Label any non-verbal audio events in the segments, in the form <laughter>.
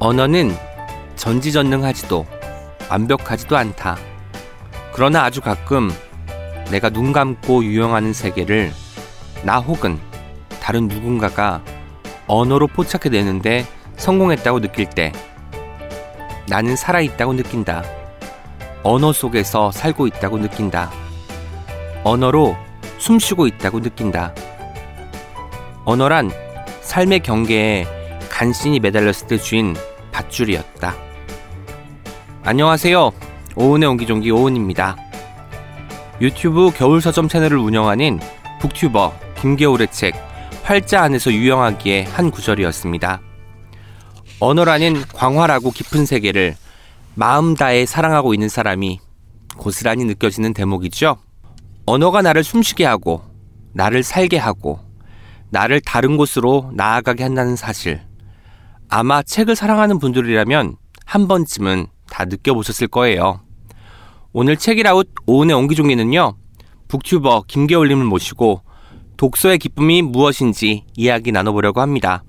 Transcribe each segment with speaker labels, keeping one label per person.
Speaker 1: 언어는 전지전능하지도 완벽하지도 않다. 그러나 아주 가끔 내가 눈 감고 유영하는 세계를 나 혹은 다른 누군가가 언어로 포착해내는데 성공했다고 느낄 때 나는 살아있다고 느낀다. 언어 속에서 살고 있다고 느낀다. 언어로 숨쉬고 있다고 느낀다. 언어란 삶의 경계에 간신히 매달렸을 때 주인 밧줄이었다. 안녕하세요. 오은의 옹기종기 오은입니다. 유튜브 겨울 서점 채널을 운영하는 북튜버 김겨울의 책 활자 안에서 유영하기에 한 구절이었습니다. 언어라는 광활하고 깊은 세계를 마음 다해 사랑하고 있는 사람이 고스란히 느껴지는 대목이죠. 언어가 나를 숨쉬게 하고 나를 살게 하고 나를 다른 곳으로 나아가게 한다는 사실. 아마 책을 사랑하는 분들이라면 한 번쯤은 다 느껴보셨을 거예요. 오늘 책이라웃 오은의 옹기종이는요, 북튜버 김겨울님을 모시고 독서의 기쁨이 무엇인지 이야기 나눠보려고 합니다.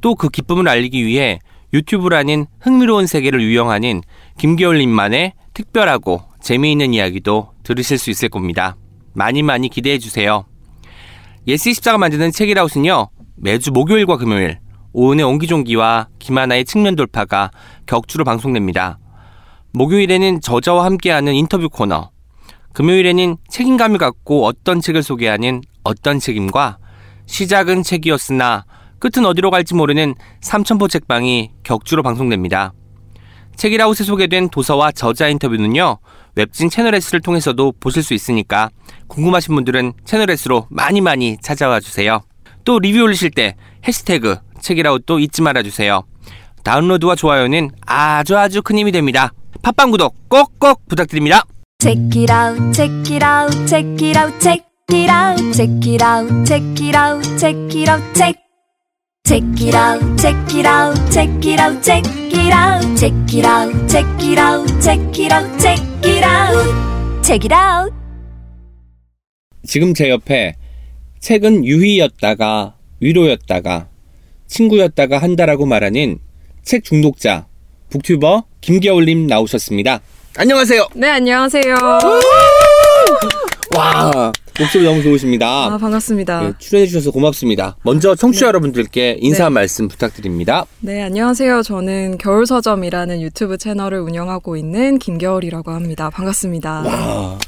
Speaker 1: 또 그 기쁨을 알리기 위해 유튜브라는 흥미로운 세계를 유영하는 김겨울님만의 특별하고 재미있는 이야기도 들으실 수 있을 겁니다. 많이 많이 기대해 주세요. 예스24가 만드는 책읽아웃은요, 매주 목요일과 금요일, 오은의 옹기종기와 김하나의 측면 돌파가 격주로 방송됩니다. 목요일에는 저자와 함께하는 인터뷰 코너, 금요일에는 책임감을 갖고 어떤 책을 소개하는 어떤 책임과 시작은 책이었으나 끝은 어디로 갈지 모르는 삼천포 책방이 격주로 방송됩니다. 책이라웃에 소개된 도서와 저자 인터뷰는요, 웹진 채널S를 통해서도 보실 수 있으니까 궁금하신 분들은 채널S로 많이 많이 찾아와 주세요. 또 리뷰 올리실 때 해시태그 책이라웃도 잊지 말아 주세요. 다운로드와 좋아요는 아주 아주 큰 힘이 됩니다. 팟빵 구독 꼭꼭 부탁드립니다.
Speaker 2: Check it out, check it out, check it out, check it out, check it out, check it out, check it out, check. Check it out, check it out, check it out, check it out, check it out, check it out, check it out, check it out, check it out.
Speaker 1: 지금 제 옆에 책은 유희였다가 위로였다가 친구였다가 한다라고 말하는 책 중독자 북튜버 김겨울님 나오셨습니다. 안녕하세요.
Speaker 3: 네, 안녕하세요.
Speaker 1: 와 목소리 너무 좋으십니다.
Speaker 3: 아, 반갑습니다.
Speaker 1: 네, 출연해 주셔서 고맙습니다. 먼저 청취자 여러분들께 인사 한 말씀 부탁드립니다.
Speaker 3: 네, 안녕하세요. 저는 겨울서점이라는 유튜브 채널을 운영하고 있는 김겨울이라고 합니다. 반갑습니다.
Speaker 1: 와,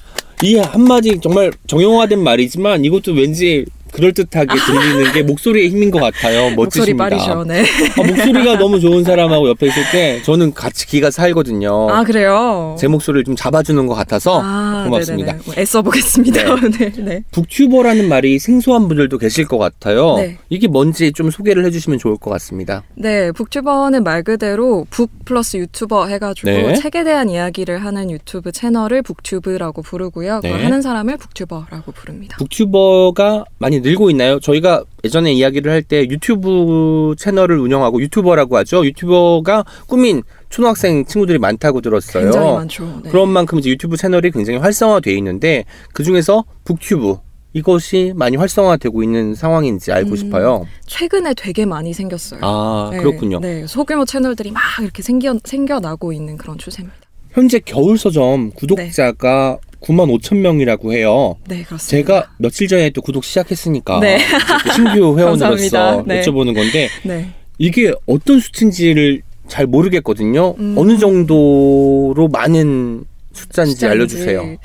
Speaker 1: 이 한마디 정말 정형화된 말이지만 이것도 왠지 그럴듯하게 들리는 게 목소리의 힘인 것 같아요. <laughs>
Speaker 3: 목소리
Speaker 1: 멋지십니다.
Speaker 3: 말이죠. 네.
Speaker 1: 아, 목소리가 너무 좋은 사람하고 옆에 있을 때 저는 같이 기가 살거든요.
Speaker 3: 아, 그래요?
Speaker 1: 제 목소리를 좀 잡아주는 것 같아서
Speaker 3: 아,
Speaker 1: 고맙습니다.
Speaker 3: 네네네. 애써 보겠습니다. <laughs> 네, 네.
Speaker 1: 북튜버라는 말이 생소한 분들도 계실 것 같아요.
Speaker 3: 네.
Speaker 1: 이게 뭔지 좀 소개를 해주시면 좋을 것 같습니다.
Speaker 3: 네, 북튜버는 말 그대로 북 플러스 유튜버 해가지고
Speaker 1: 네.
Speaker 3: 책에 대한 이야기를 하는 유튜브 채널을 북튜브라고 부르고요. 그걸
Speaker 1: 네.
Speaker 3: 하는 사람을 북튜버라고 부릅니다.
Speaker 1: 북튜버가 많이 늘고 있나요? 저희가 예전에 이야기를 할 때 유튜브 채널을 운영하고 유튜버라고 하죠. 유튜버가 꾸민 초등학생 친구들이 많다고 들었어요.
Speaker 3: 굉장히 많죠. 네.
Speaker 1: 그런 만큼 이제 유튜브 채널이 굉장히 활성화되어 있는데 그 중에서 북튜브 이것이 많이 활성화되고 있는 상황인지 알고
Speaker 3: 음.
Speaker 1: 싶어요.
Speaker 3: 최근에 되게 많이 생겼어요.
Speaker 1: 아
Speaker 3: 네,
Speaker 1: 그렇군요.
Speaker 3: 네, 소규모 채널들이 막 이렇게 생겨 생겨나고 있는 그런 추세입니다.
Speaker 1: 현재 겨울서점 구독자가 9만 5천 명이라고 해요.
Speaker 3: 네, 그렇습니다.
Speaker 1: 제가 며칠 전에 또 구독 시작했으니까
Speaker 3: 네.
Speaker 1: 또 신규 <laughs> 회원으로서.
Speaker 3: 네.
Speaker 1: 여쭤보는 건데
Speaker 3: 네.
Speaker 1: 이게 어떤 수치인지를 잘 모르겠거든요.
Speaker 3: 음.
Speaker 1: 어느 정도로 많은 숫자인지
Speaker 3: 숫자인지.
Speaker 1: 알려주세요.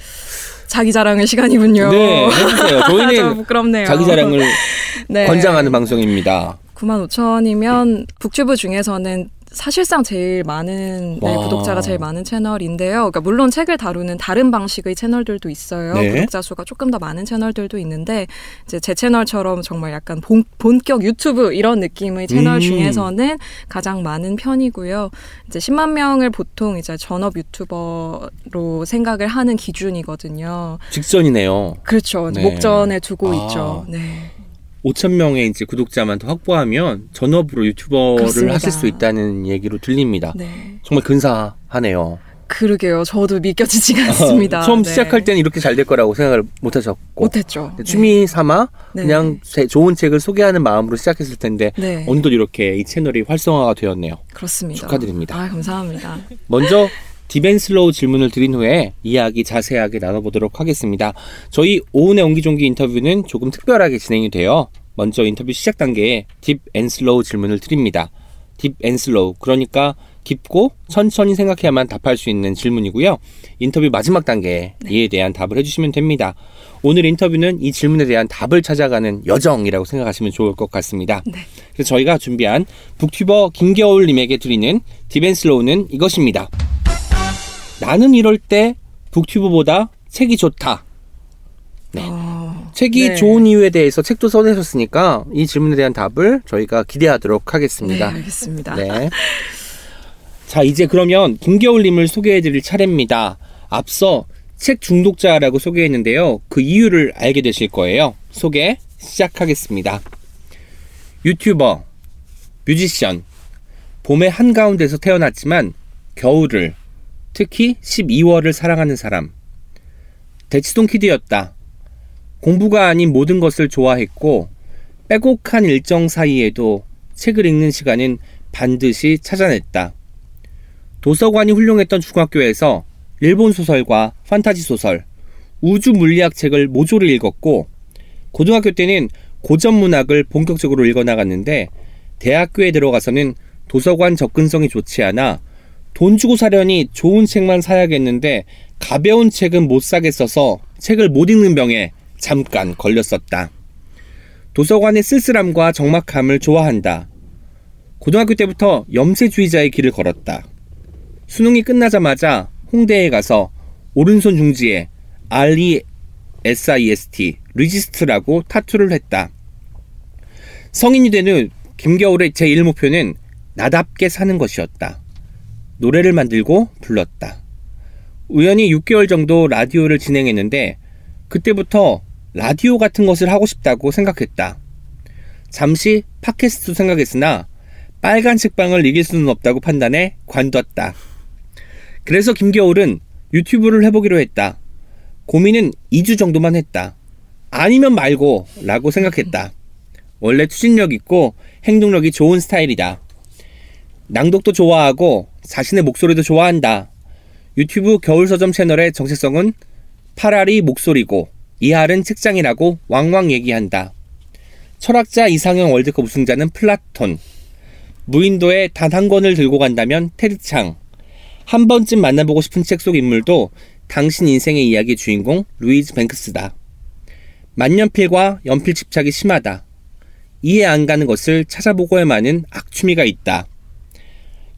Speaker 3: 자기 자랑의 시간이군요.
Speaker 1: 네, 해주세요. <laughs>
Speaker 3: 좀
Speaker 1: 저희는
Speaker 3: 부끄럽네요.
Speaker 1: 자기 자랑을 <laughs>
Speaker 3: 네.
Speaker 1: 권장하는 방송입니다.
Speaker 3: 9만 5천이면 북튜브 중에서는 사실상 제일 많은 네,
Speaker 1: 와.
Speaker 3: 구독자가 제일 많은 채널인데요. 그러니까 물론 책을 다루는 다른 방식의 채널들도 있어요.
Speaker 1: 네.
Speaker 3: 구독자 수가 조금 더 많은 채널들도 있는데 이제 제 채널처럼 정말 약간 본, 본격 유튜브 이런 느낌의 채널
Speaker 1: 음.
Speaker 3: 중에서는 가장 많은 편이고요. 이제 10만 명을 보통 이제 전업 유튜버로 생각을 하는 기준이거든요.
Speaker 1: 직전이네요.
Speaker 3: 그렇죠.
Speaker 1: 네.
Speaker 3: 목전에 두고
Speaker 1: 아.
Speaker 3: 있죠. 네.
Speaker 1: 5천 명의 이제 구독자만 더 확보하면 전업으로 유튜버를
Speaker 3: 그렇습니다.
Speaker 1: 하실 수 있다는 얘기로 들립니다.
Speaker 3: 네.
Speaker 1: 정말 근사하네요.
Speaker 3: 그러게요. 저도 믿겨지지가 않습니다.
Speaker 1: 처음
Speaker 3: 네.
Speaker 1: 시작할 때는 이렇게 잘 될 거라고 생각을 못 하셨고
Speaker 3: 못 했죠.
Speaker 1: 취미 삼아
Speaker 3: 네.
Speaker 1: 그냥 제- 좋은 책을 소개하는 마음으로 시작했을 텐데
Speaker 3: 네.
Speaker 1: 어느덧 이렇게 이 채널이 활성화가 되었네요.
Speaker 3: 그렇습니다.
Speaker 1: 축하드립니다.
Speaker 3: 아, 감사합니다.
Speaker 1: 먼저 deep and slow 질문을 드린 후에 이야기 자세하게 나눠보도록 하겠습니다. 저희 오은의 옹기종기 인터뷰는 조금 특별하게 진행이 돼요. 먼저 인터뷰 시작 단계에 deep and slow 질문을 드립니다. deep and slow 그러니까 깊고 천천히 생각해야만 답할 수 있는 질문이고요. 인터뷰 마지막 단계에 이에 대한 답을 해주시면 됩니다. 오늘 인터뷰는 이 질문에 대한 답을 찾아가는 여정이라고 생각하시면 좋을 것 같습니다. 그래서 저희가 준비한 북튜버 김겨울님에게 드리는 딥앤슬로우는 이것입니다. 나는 이럴 때 북튜브보다 책이 좋다. 네.
Speaker 3: 어,
Speaker 1: 책이
Speaker 3: 네.
Speaker 1: 좋은 이유에 대해서 책도 써내셨으니까 이 질문에 대한 답을 저희가 기대하도록
Speaker 3: 네,
Speaker 1: 하겠습니다.
Speaker 3: 알겠습니다.
Speaker 1: 네. 자, 이제 그러면 김겨울님을 소개해드릴 차례입니다. 앞서 책 중독자라고 소개했는데요. 그 이유를 알게 되실 거예요. 소개 시작하겠습니다. 유튜버, 뮤지션, 봄의 한가운데서 태어났지만 겨울을, 특히 12월을 사랑하는 사람. 대치동 키드였다. 공부가 아닌 모든 것을 좋아했고 빼곡한 일정 사이에도 책을 읽는 시간은 반드시 찾아냈다. 도서관이 훌륭했던 중학교에서 일본 소설과 판타지 소설, 우주 물리학 책을 모조리 읽었고 고등학교 때는 고전 문학을 본격적으로 읽어 나갔는데 대학교에 들어가서는 도서관 접근성이 좋지 않아 돈 주고 사려니 좋은 책만 사야겠는데 가벼운 책은 못 사겠어서 책을 못 읽는 병에 잠깐 걸렸었다. 도서관의 쓸쓸함과 적막함을 좋아한다. 고등학교 때부터 염세주의자의 길을 걸었다. 수능이 끝나자마자 홍대에 가서 오른손 중지에 R-E-S-I-S-T resist라고 타투를 했다. 성인이 된후 김겨울의 제1목표는 나답게 사는 것이었다. 노래를 만들고 불렀다. 우연히 6개월 정도 라디오를 진행했는데 그때부터 라디오 같은 것을 하고 싶다고 생각했다. 잠시 팟캐스트 생각했으나 빨간 책방을 이길 수는 없다고 판단해 관뒀다. 그래서 김겨울은 유튜브를 해보기로 했다. 고민은 2주 정도만 했다. 아니면 말고 라고 생각했다. 원래 추진력 있고 행동력이 좋은 스타일이다. 낭독도 좋아하고 자신의 목소리도 좋아한다. 유튜브 겨울 서점 채널의 정체성은 팔 할이 목소리고 이할은 책장이라고 왕왕 얘기한다. 철학자 이상형 월드컵 우승자는 플라톤. 무인도에 단 한 권을 들고 간다면 테드창. 한 번쯤 만나보고 싶은 책 속 인물도 당신 인생의 이야기 주인공 루이즈 뱅크스다. 만년필과 연필 집착이 심하다. 이해 안 가는 것을 찾아보고야 마는 악취미가 있다.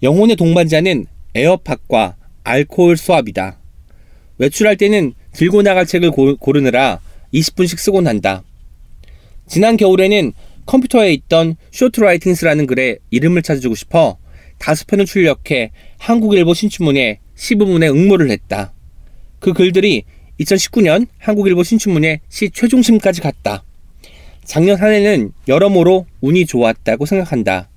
Speaker 1: 영혼의 동반자는 에어팟과 알코올 swab이다. 외출할 때는 들고 나갈 책을 고, 고르느라 20분씩 쓰곤 한다. 지난 겨울에는 컴퓨터에 있던 short writings라는 글에 이름을 찾아주고 싶어 다섯 편을 출력해 한국일보 신춘문예 시 부문에 응모를 했다. 그 글들이 2019년 한국일보 신춘문예 시 최종심까지 갔다. 작년 한 해는 여러모로 운이 좋았다고 생각한다.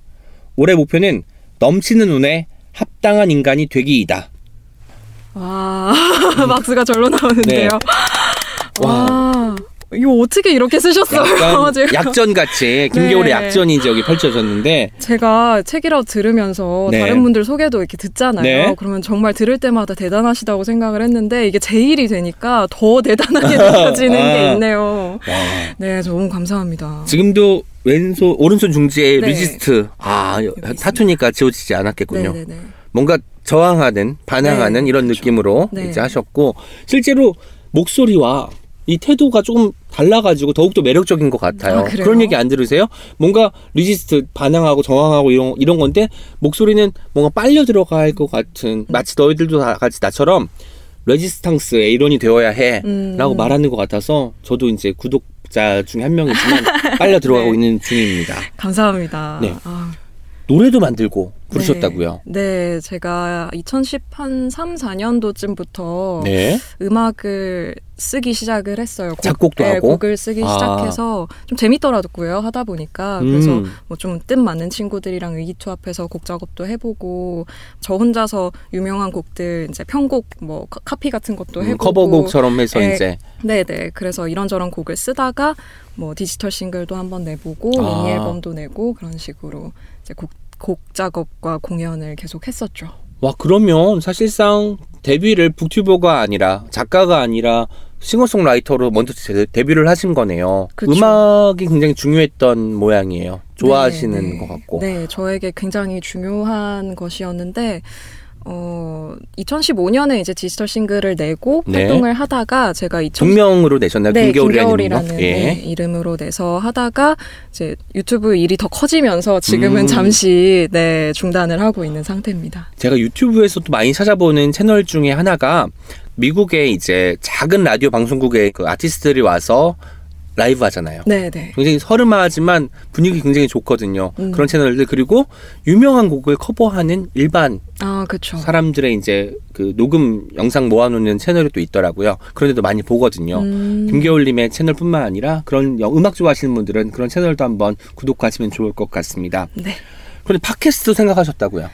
Speaker 1: 올해 목표는 넘치는 운에 합당한 인간이 되기이다.
Speaker 3: 와, <laughs> 박수가 절로 나오는데요.
Speaker 1: 네.
Speaker 3: 와, 이거 어떻게 이렇게 쓰셨어요?
Speaker 1: 약간
Speaker 3: 제가,
Speaker 1: 약전 같이 김겨울의 <laughs>
Speaker 3: 네.
Speaker 1: 약전이 여기 펼쳐졌는데
Speaker 3: 제가 책이라고 들으면서
Speaker 1: 네.
Speaker 3: 다른 분들 소개도 이렇게 듣잖아요.
Speaker 1: 네.
Speaker 3: 그러면 정말 들을 때마다 대단하시다고 생각을 했는데 이게 제 일이 되니까 더 대단하게 <laughs> 느껴지는
Speaker 1: 아.
Speaker 3: 게 있네요.
Speaker 1: 와,
Speaker 3: 네, 너무 감사합니다.
Speaker 1: 지금도 왼손 오른손 중지에
Speaker 3: 네.
Speaker 1: resist 아. 타투니까 지워지지 않았겠군요.
Speaker 3: 네네네.
Speaker 1: 뭔가 저항하는 반항하는
Speaker 3: 네,
Speaker 1: 이런
Speaker 3: 그렇죠.
Speaker 1: 느낌으로
Speaker 3: 네.
Speaker 1: 이제 하셨고 실제로 목소리와 이 태도가 조금 달라가지고 더욱더 매력적인 것 같아요.
Speaker 3: 아?
Speaker 1: 그런 얘기 안 들으세요? 뭔가 resist 반항하고 저항하고 이런 이런 건데 목소리는 뭔가 빨려 들어갈 것 같은 마치 너희들도 다 같이 나처럼 레지스탕스의 일원이 되어야 해라고
Speaker 3: 음.
Speaker 1: 말하는 것 같아서 저도 이제 구독자 중에 한 명이지만 빨려 들어가고 <laughs>
Speaker 3: 네.
Speaker 1: 있는 중입니다.
Speaker 3: 감사합니다.
Speaker 1: 네.
Speaker 3: 아,
Speaker 1: 노래도 만들고 부르셨다고요?
Speaker 3: 네, 네, 제가 2010한 3, 4년도쯤부터
Speaker 1: 네.
Speaker 3: 음악을 쓰기 시작을 했어요. 곡,
Speaker 1: 작곡도
Speaker 3: 네,
Speaker 1: 하고?
Speaker 3: 곡을 쓰기
Speaker 1: 아.
Speaker 3: 시작해서 좀 재밌더라고요. 하다 보니까 그래서
Speaker 1: 음.
Speaker 3: 뭐좀 뜻 맞는 친구들이랑 의기투합해서 곡 작업도 해보고 저 혼자서 유명한 곡들 이제 편곡 뭐 카- 카피 같은 것도
Speaker 1: 음,
Speaker 3: 해보고
Speaker 1: 커버곡처럼 해서
Speaker 3: 네.
Speaker 1: 이제
Speaker 3: 네네. 그래서 이런저런 곡을 쓰다가 뭐 디지털 싱글도 한번 내보고
Speaker 1: 아.
Speaker 3: 미니 앨범도 내고 그런 식으로 이제 곡, 곡 작업과 공연을 계속 했었죠.
Speaker 1: 와 그러면 사실상 데뷔를 북튜버가 아니라 작가가 아니라 싱어송라이터로 먼저 제- 데뷔를 하신 거네요.
Speaker 3: 그쵸.
Speaker 1: 음악이 굉장히 중요했던 모양이에요. 좋아하시는
Speaker 3: 네, 네.
Speaker 1: 것 같고.
Speaker 3: 네, 저에게 굉장히 중요한 것이었는데 어 2015년에 이제 디지털 싱글을 내고
Speaker 1: 네.
Speaker 3: 활동을 하다가 제가 2000
Speaker 1: 동명으로 내셨나요?
Speaker 3: 네,
Speaker 1: 김겨울이라는 이름으로? 예.
Speaker 3: 네, 이름으로 내서 하다가 이제 유튜브 일이 더 커지면서 지금은
Speaker 1: 음.
Speaker 3: 잠시 네 중단을 하고 있는 상태입니다.
Speaker 1: 제가 유튜브에서 또 많이 찾아보는 채널 중에 하나가 미국의 이제 작은 라디오 방송국의 그 아티스트들이 와서 라이브 하잖아요.
Speaker 3: 네, 네.
Speaker 1: 굉장히 서름하지만 분위기 굉장히 좋거든요.
Speaker 3: 음.
Speaker 1: 그런 채널들 그리고 유명한 곡을 커버하는 일반
Speaker 3: 아, 그렇죠.
Speaker 1: 사람들의 이제 그 녹음 영상 모아놓는 채널이 또 있더라고요. 그런데도 많이 보거든요.
Speaker 3: 음.
Speaker 1: 김겨울님의 채널뿐만 아니라 그런 영- 음악 좋아하시는 분들은 그런 채널도 한번 구독하시면 좋을 것 같습니다.
Speaker 3: 네.
Speaker 1: 그런데 팟캐스트 생각하셨다고요?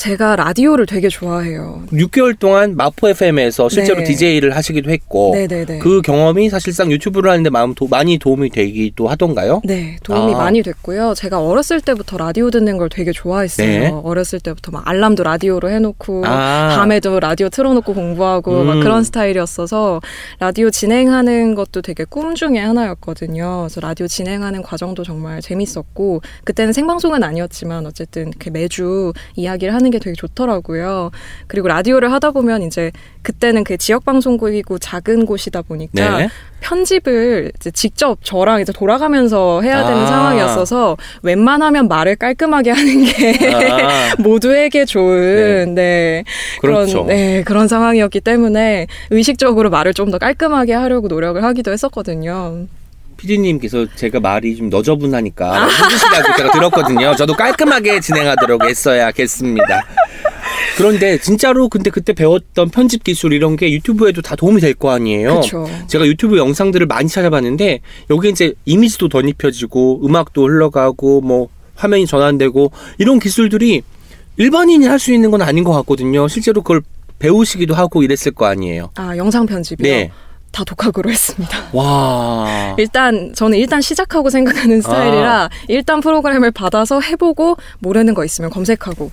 Speaker 3: 제가 라디오를 되게 좋아해요.
Speaker 1: 6개월 동안 마포 FM에서 실제로
Speaker 3: 네.
Speaker 1: DJ를 하시기도 했고
Speaker 3: 네네네.
Speaker 1: 그 경험이 사실상 유튜브를 하는데 마음 도, 많이 도움이 되기도 하던가요?
Speaker 3: 네, 도움이
Speaker 1: 아.
Speaker 3: 많이 됐고요. 제가 어렸을 때부터 라디오 듣는 걸 되게 좋아했어요.
Speaker 1: 네.
Speaker 3: 어렸을 때부터 막 알람도 라디오로 해놓고
Speaker 1: 아.
Speaker 3: 밤에도 라디오 틀어놓고 공부하고 막
Speaker 1: 음.
Speaker 3: 그런 스타일이었어서 라디오 진행하는 것도 되게 꿈 중에 하나였거든요. 그래서 라디오 진행하는 과정도 정말 재밌었고 그때는 생방송은 아니었지만 어쨌든 이렇게 매주 이야기를 하는 게 되게 좋더라고요. 그리고 라디오를 하다 보면 이제 그때는 그 지역 방송국이고 작은 곳이다 보니까
Speaker 1: 네.
Speaker 3: 편집을 직접 저랑 이제 돌아가면서 해야 되는
Speaker 1: 아.
Speaker 3: 상황이었어서 웬만하면 말을 깔끔하게 하는 게
Speaker 1: 아, <laughs>
Speaker 3: 모두에게 좋은 네,
Speaker 1: 그렇죠.
Speaker 3: 그런 네 그런 상황이었기 때문에 의식적으로 말을 좀 더 깔끔하게 하려고 노력을 하기도 했었거든요.
Speaker 1: PD님께서 제가 말이 좀 너저분하니까 해주시라고 제가 들었거든요. 저도 깔끔하게 진행하도록 했어야겠습니다. 그런데 진짜로 근데 그때 배웠던 편집 기술 이런 게 유튜브에도 다 도움이 될 거 아니에요.
Speaker 3: 그렇죠.
Speaker 1: 제가 유튜브 영상들을 많이 찾아봤는데 여기 이제 이미지도 덧입혀지고 음악도 흘러가고 뭐 화면이 전환되고 이런 기술들이 일반인이 할 수 있는 건 아닌 것 같거든요. 실제로 그걸 배우시기도 하고 이랬을 거 아니에요.
Speaker 3: 아 영상 편집이요.
Speaker 1: 네.
Speaker 3: 다 독학으로 했습니다. <laughs>
Speaker 1: 와.
Speaker 3: 일단 저는 일단 시작하고 생각하는 스타일이라 일단 프로그램을 받아서 해보고 모르는 거 있으면 검색하고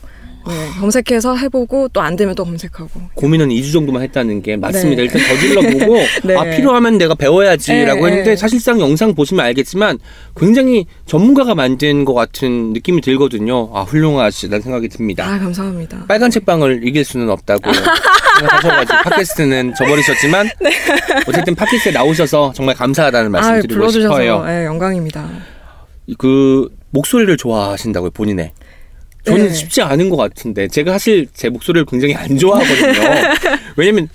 Speaker 3: 네, 검색해서 해보고 또 안 되면 또 검색하고
Speaker 1: 고민은 2주 정도만 했다는 게 맞습니다.
Speaker 3: 네.
Speaker 1: 일단 저질러 보고 <laughs>
Speaker 3: 네.
Speaker 1: 아 필요하면 내가 배워야지라고
Speaker 3: 네,
Speaker 1: 했는데
Speaker 3: 네.
Speaker 1: 사실상 영상 보시면 알겠지만 굉장히 전문가가 만든 것 같은 느낌이 들거든요. 아 훌륭하시다는 생각이 듭니다.
Speaker 3: 아 감사합니다.
Speaker 1: 빨간 책방을 이길 수는 없다고 생각하셔가지고 <laughs> 팟캐스트는 저버리셨지만 <laughs> 어쨌든 팟캐스트에 나오셔서 정말 감사하다는
Speaker 3: 아
Speaker 1: 말씀드리고
Speaker 3: 불러주셔서
Speaker 1: 싶어요.
Speaker 3: 네, 영광입니다.
Speaker 1: 그 목소리를 좋아하신다고요 본인의. 저는
Speaker 3: 네.
Speaker 1: 쉽지 않은 것 같은데 제가 사실 제 목소리를 굉장히 안 좋아하거든요. <laughs> 왜냐면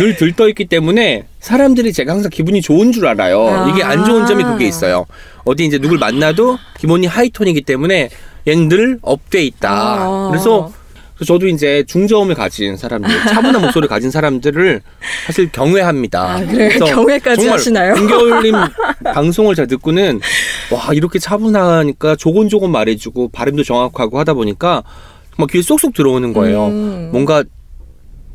Speaker 1: 늘 들떠 있기 때문에 사람들이 제가 항상 기분이 좋은 줄 알아요.
Speaker 3: 아.
Speaker 1: 이게 안 좋은 점이 그게 있어요. 어디 이제 누굴 만나도 기본이 high tone이기 때문에 얘는 늘 up돼 있다.
Speaker 3: 아.
Speaker 1: 그래서 그래서 저도 이제 중저음을 가진 사람들, <laughs> 차분한 목소리를 가진 사람들을 사실 경외합니다.
Speaker 3: 아, 그래요?
Speaker 1: 그래서
Speaker 3: 경외까지 하시나요?
Speaker 1: 김겨울님 <laughs> 방송을 제가 듣고는 와 이렇게 차분하니까 조곤조곤 말해주고 발음도 정확하고 하다 보니까 막 귀에 쏙쏙 들어오는 거예요.
Speaker 3: 음.
Speaker 1: 뭔가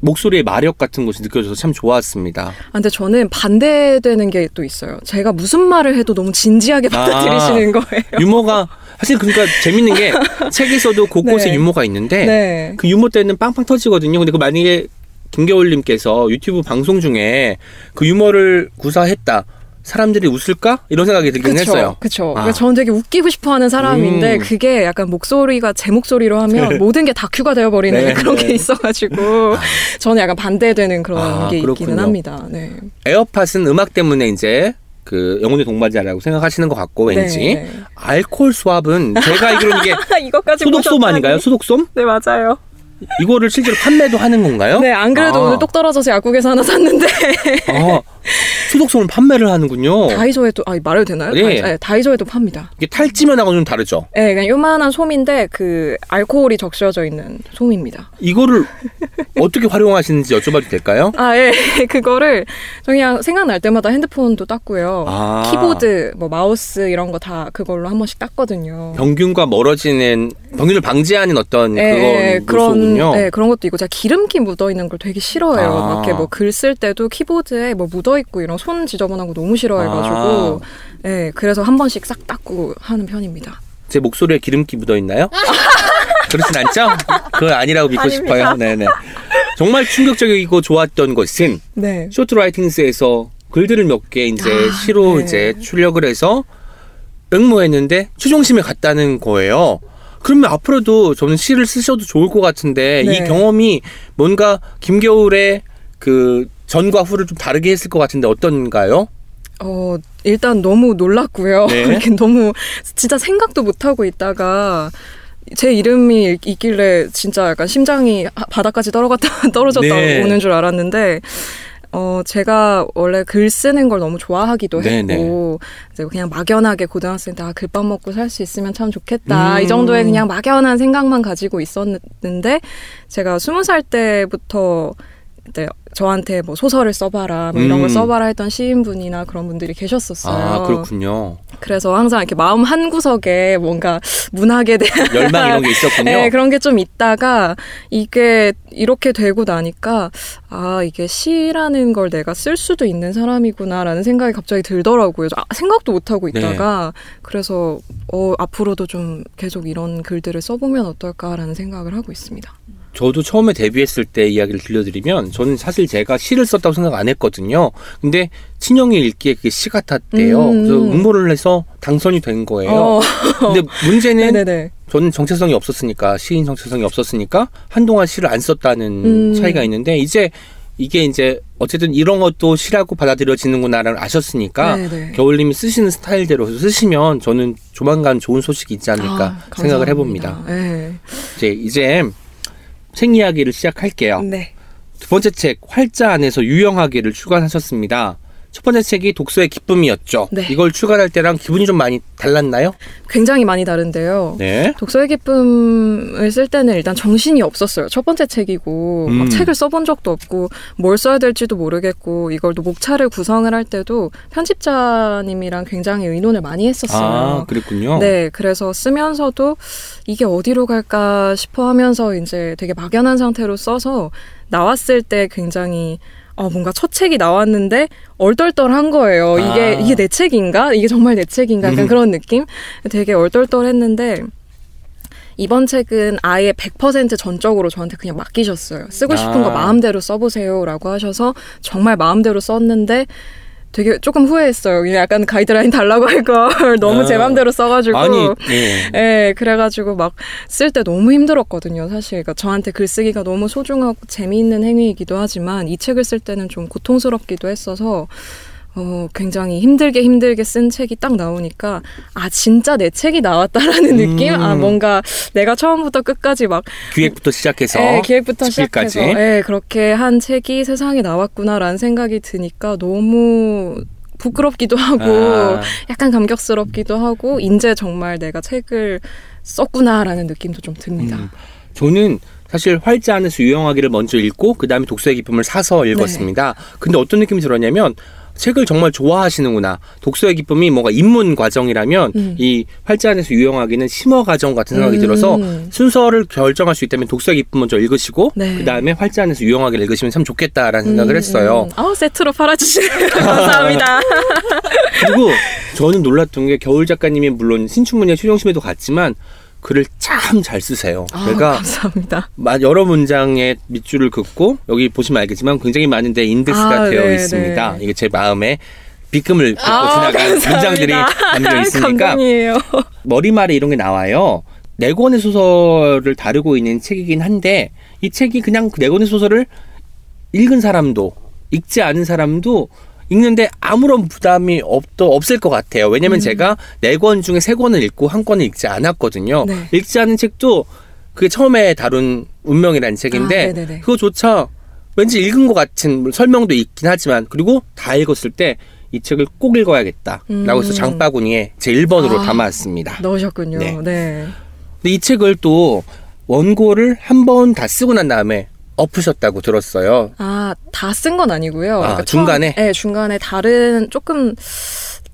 Speaker 1: 목소리의 마력 같은 것이 느껴져서 참 좋았습니다.
Speaker 3: 아, 근데 저는 반대되는 게 또 있어요. 제가 무슨 말을 해도 너무 진지하게
Speaker 1: 아.
Speaker 3: 받아들이시는 거예요.
Speaker 1: 유머가 사실 그러니까 재밌는 게 <laughs> 책에서도 곳곳에
Speaker 3: 네.
Speaker 1: 유머가 있는데
Speaker 3: 네.
Speaker 1: 그 유머 때는 빵빵 터지거든요. 근데 그 만약에 김겨울님께서 유튜브 방송 중에 그 유머를 구사했다. 사람들이 웃을까? 이런 생각이 들긴 했어요.
Speaker 3: 그쵸.
Speaker 1: 아.
Speaker 3: 그러니까 저는 되게 웃기고 싶어 하는 사람인데,
Speaker 1: 음.
Speaker 3: 그게 약간 목소리가 제 목소리로 하면
Speaker 1: 네.
Speaker 3: 모든 게 다큐가 되어버리는
Speaker 1: 네, <laughs>
Speaker 3: 그런
Speaker 1: 네.
Speaker 3: 게 있어가지고, 저는 약간 반대되는 그런
Speaker 1: 아,
Speaker 3: 게
Speaker 1: 그렇군요.
Speaker 3: 있기는 합니다. 네.
Speaker 1: 에어팟은 음악 때문에 이제 그 영혼의 동반자라고 생각하시는 것 같고 왠지
Speaker 3: 네.
Speaker 1: 알코올 수압은 제가 알기로는 이게 <laughs> 소독솜 아닌가요? 소독솜?
Speaker 3: 네, 맞아요.
Speaker 1: 이거를 실제로 판매도 하는 건가요?
Speaker 3: 네, 안 그래도
Speaker 1: 아.
Speaker 3: 오늘 똑 떨어져서 약국에서 하나 샀는데
Speaker 1: 아, 소독솜을 판매를 하는군요.
Speaker 3: 다이소에도 아 말해도 되나요?
Speaker 1: 네.
Speaker 3: 다이, 네, 다이소에도 팝니다.
Speaker 1: 이게 탈지면하고 좀 다르죠.
Speaker 3: 네, 그냥 요만한 솜인데 그 알코올이 적셔져 있는 솜입니다.
Speaker 1: 이거를 어떻게 활용하시는지 여쭤봐도 될까요?
Speaker 3: 아, 예. <laughs> 그거를 저 그냥 생각날 때마다 핸드폰도 닦고요.
Speaker 1: 아.
Speaker 3: 키보드, 뭐 마우스 이런 거 다 그걸로 한 번씩 닦거든요.
Speaker 1: 병균과 멀어지는 병균을 방지하는 어떤
Speaker 3: 예,
Speaker 1: 그건 요소군요.
Speaker 3: 네, 그런 것도 있고 제가 기름기 묻어 있는 걸 되게 싫어해요.
Speaker 1: 아.
Speaker 3: 막 이렇게 뭐 글 쓸 때도 키보드에 뭐 묻어 있고 이런 손 지저분한 거 너무 싫어해가지고,
Speaker 1: 아.
Speaker 3: 네, 그래서 한 번씩 싹 닦고 하는 편입니다.
Speaker 1: 제 목소리에 기름기 묻어 있나요? <laughs> 그렇진 않죠? 그건 아니라고 믿고
Speaker 3: 아닙니다.
Speaker 1: 싶어요. 네네. 정말 충격적이고 좋았던 것은
Speaker 3: 네.
Speaker 1: 쇼트라이팅스에서 글들을 몇 개 이제
Speaker 3: 아,
Speaker 1: 시로
Speaker 3: 네.
Speaker 1: 이제 출력을 해서 응모했는데 최종심에 갔다는 거예요. 그러면 앞으로도 저는 시를 쓰셔도 좋을 것 같은데
Speaker 3: 네.
Speaker 1: 이 경험이 뭔가 김겨울의 그 전과 후를 좀 다르게 했을 것 같은데 어떤가요?
Speaker 3: 어, 일단 너무 놀랐고요.
Speaker 1: 네. <laughs>
Speaker 3: 이렇게 너무 진짜 생각도 못 하고 있다가 제 이름이 있- 있길래 진짜 약간 심장이 하- 바닥까지 떨어갔다 <laughs> 떨어졌다
Speaker 1: 네.
Speaker 3: 오는 줄 알았는데 어 제가 원래 글 쓰는 걸 너무 좋아하기도
Speaker 1: 네,
Speaker 3: 했고 이제 그냥 막연하게 고등학생 때 아, 글밥 먹고 살 수 있으면 참 좋겠다
Speaker 1: 음.
Speaker 3: 이 정도의 그냥 막연한 생각만 가지고 있었는데 제가 스무 살 때부터 네, 저한테 뭐 소설을 써봐라 뭐 이런
Speaker 1: 음.
Speaker 3: 걸 써봐라 했던 시인분이나 그런 분들이 계셨었어요.
Speaker 1: 아 그렇군요.
Speaker 3: 그래서 항상 이렇게 마음 한 구석에 뭔가 문학에 대한 <laughs>
Speaker 1: 열망 이런 게 있었군요.
Speaker 3: 네, 그런 게 좀 있다가 이게 이렇게 되고 나니까 아 이게 시라는 걸 내가 쓸 수도 있는 사람이구나라는 생각이 갑자기 들더라고요. 아, 생각도 못 하고
Speaker 1: 네.
Speaker 3: 있다가 그래서 어, 앞으로도 좀 계속 이런 글들을 써보면 어떨까라는 생각을 하고 있습니다.
Speaker 1: 저도 처음에 데뷔했을 때 이야기를 들려드리면 저는 사실 제가 시를 썼다고 생각 안 했거든요. 근데 친형이 읽기에 그게 시 같았대요.
Speaker 3: 음.
Speaker 1: 그래서 응모를 해서 당선이 된 거예요.
Speaker 3: 어,
Speaker 1: 근데 문제는
Speaker 3: 네네네. <laughs>
Speaker 1: 저는 정체성이 없었으니까 시인 정체성이 없었으니까 한동안 시를 안 썼다는
Speaker 3: 음.
Speaker 1: 차이가 있는데 이제 이게 이제 어쨌든 이런 것도 시라고 받아들여지는구나를 아셨으니까
Speaker 3: 네네.
Speaker 1: 겨울님이 쓰시는 스타일대로 쓰시면 저는 조만간 좋은 소식이 있지 않을까
Speaker 3: 아,
Speaker 1: 생각을. 해봅니다.
Speaker 3: 네.
Speaker 1: 이제 이제 책 이야기를 시작할게요.
Speaker 3: 네.
Speaker 1: 두 번째 책 활자 안에서 유영하기를 출간하셨습니다. 첫 번째 책이 독서의 기쁨이었죠.
Speaker 3: 네.
Speaker 1: 이걸 출간할 때랑 기분이 좀 많이 달랐나요?
Speaker 3: 굉장히 많이 다른데요.
Speaker 1: 네.
Speaker 3: 독서의 기쁨을 쓸 때는 일단 정신이 없었어요. 첫 번째 책이고
Speaker 1: 음.
Speaker 3: 막 책을 써본 적도 없고 뭘 써야 될지도 모르겠고 이걸 또 목차를 구성을 할 때도 편집자님이랑 굉장히 의논을 많이 했었어요.
Speaker 1: 아, 그랬군요.
Speaker 3: 네, 그래서 쓰면서도 이게 어디로 갈까 싶어 하면서 이제 되게 막연한 상태로 써서 나왔을 때 굉장히 어, 뭔가 첫 책이 나왔는데 얼떨떨한 거예요. 이게
Speaker 1: 아.
Speaker 3: 이게 내 책인가? 이게 정말 내 책인가? 약간
Speaker 1: 음.
Speaker 3: 그런 느낌? 되게 얼떨떨했는데 이번 책은 아예 100% 전적으로 저한테 그냥 맡기셨어요. 쓰고 싶은
Speaker 1: 아.
Speaker 3: 거 마음대로 써보세요라고 하셔서 정말 마음대로 썼는데 되게 조금 후회했어요. 약간 가이드라인 달라고 할 걸 <laughs> 너무 제
Speaker 1: 아.
Speaker 3: 맘대로 써가지고.
Speaker 1: 아니, 예.
Speaker 3: 예, 그래가지고 막 쓸 때 너무 힘들었거든요, 사실. 그러니까 저한테 글쓰기가 너무 소중하고 재미있는 행위이기도 하지만 이 책을 쓸 때는 좀 고통스럽기도 했어서 어, 굉장히 힘들게 힘들게 쓴 책이 딱 나오니까 아, 진짜 내 책이 나왔다라는 느낌?
Speaker 1: 음.
Speaker 3: 아, 뭔가 내가 처음부터 끝까지 막
Speaker 1: 기획부터 시작해서
Speaker 3: 예, 기획부터. 시작해서 예, 그렇게 한 책이 세상에 나왔구나라는 생각이 드니까 너무 부끄럽기도 하고
Speaker 1: 아.
Speaker 3: 약간 감격스럽기도 하고 이제 정말 내가 책을 썼구나라는 느낌도 좀 듭니다.
Speaker 1: 음. 저는 사실 활자 안에서 유영하기를 먼저 읽고 그 다음에 독서의 기쁨을 사서
Speaker 3: 네.
Speaker 1: 읽었습니다. 근데 어떤 느낌이 들었냐면 책을 정말 좋아하시는구나. 독서의 기쁨이 뭔가 입문 과정이라면
Speaker 3: 음.
Speaker 1: 이 활자 안에서 유영하기는 심화 과정 같은 생각이
Speaker 3: 음.
Speaker 1: 들어서 순서를 결정할 수 있다면 독서의 기쁨 먼저 읽으시고
Speaker 3: 네.
Speaker 1: 그 다음에 활자 안에서 유영하기를 읽으시면 참 좋겠다라는 생각을
Speaker 3: 음,
Speaker 1: 했어요.
Speaker 3: 음. 아 세트로 팔아주시는 <laughs> 감사합니다.
Speaker 1: 그리고 저는 놀랐던 게 겨울 작가님이 물론 신춘문예 최종심에도 갔지만 글을 참 잘 쓰세요.
Speaker 3: 아,
Speaker 1: 제가
Speaker 3: 감사합니다.
Speaker 1: 마- 여러 문장의 밑줄을 긋고 여기 보시면 알겠지만 굉장히 많은데 인덱스가
Speaker 3: 아,
Speaker 1: 되어
Speaker 3: 네,
Speaker 1: 있습니다.
Speaker 3: 네.
Speaker 1: 이게 제 마음에 비금을 긋고
Speaker 3: 아,
Speaker 1: 지나간
Speaker 3: 감사합니다.
Speaker 1: 문장들이 담겨 <laughs> 있으니까. 머리말에 이런 게 나와요. 네 권의 소설을 다루고 있는 책이긴 한데 이 책이 그냥 그네 권의 소설을 읽은 사람도 읽지 않은 사람도 읽는데 아무런 부담이 없도 없을 것 같아요. 왜냐면 제가 네 권 중에 세 권을 읽고 한 권을 읽지 않았거든요.
Speaker 3: 네.
Speaker 1: 읽지 않은 책도 그게 처음에 다룬 운명이라는 책인데
Speaker 3: 아.
Speaker 1: 그거조차 왠지 읽은 것 같은 설명도 있긴 하지만 그리고 다 읽었을 때 이 책을 꼭 읽어야겠다라고 해서
Speaker 3: 음.
Speaker 1: 장바구니에 제 1번으로
Speaker 3: 아.
Speaker 1: 담았습니다.
Speaker 3: 넣으셨군요.
Speaker 1: 네.
Speaker 3: 네.
Speaker 1: 근데 이 책을 또 원고를 한 번 다 쓰고 난 다음에 엎으셨다고 들었어요.
Speaker 3: 아, 다 쓴 건 아니고요.
Speaker 1: 아,
Speaker 3: 처음-
Speaker 1: 중간에?
Speaker 3: 네, 중간에 다른 조금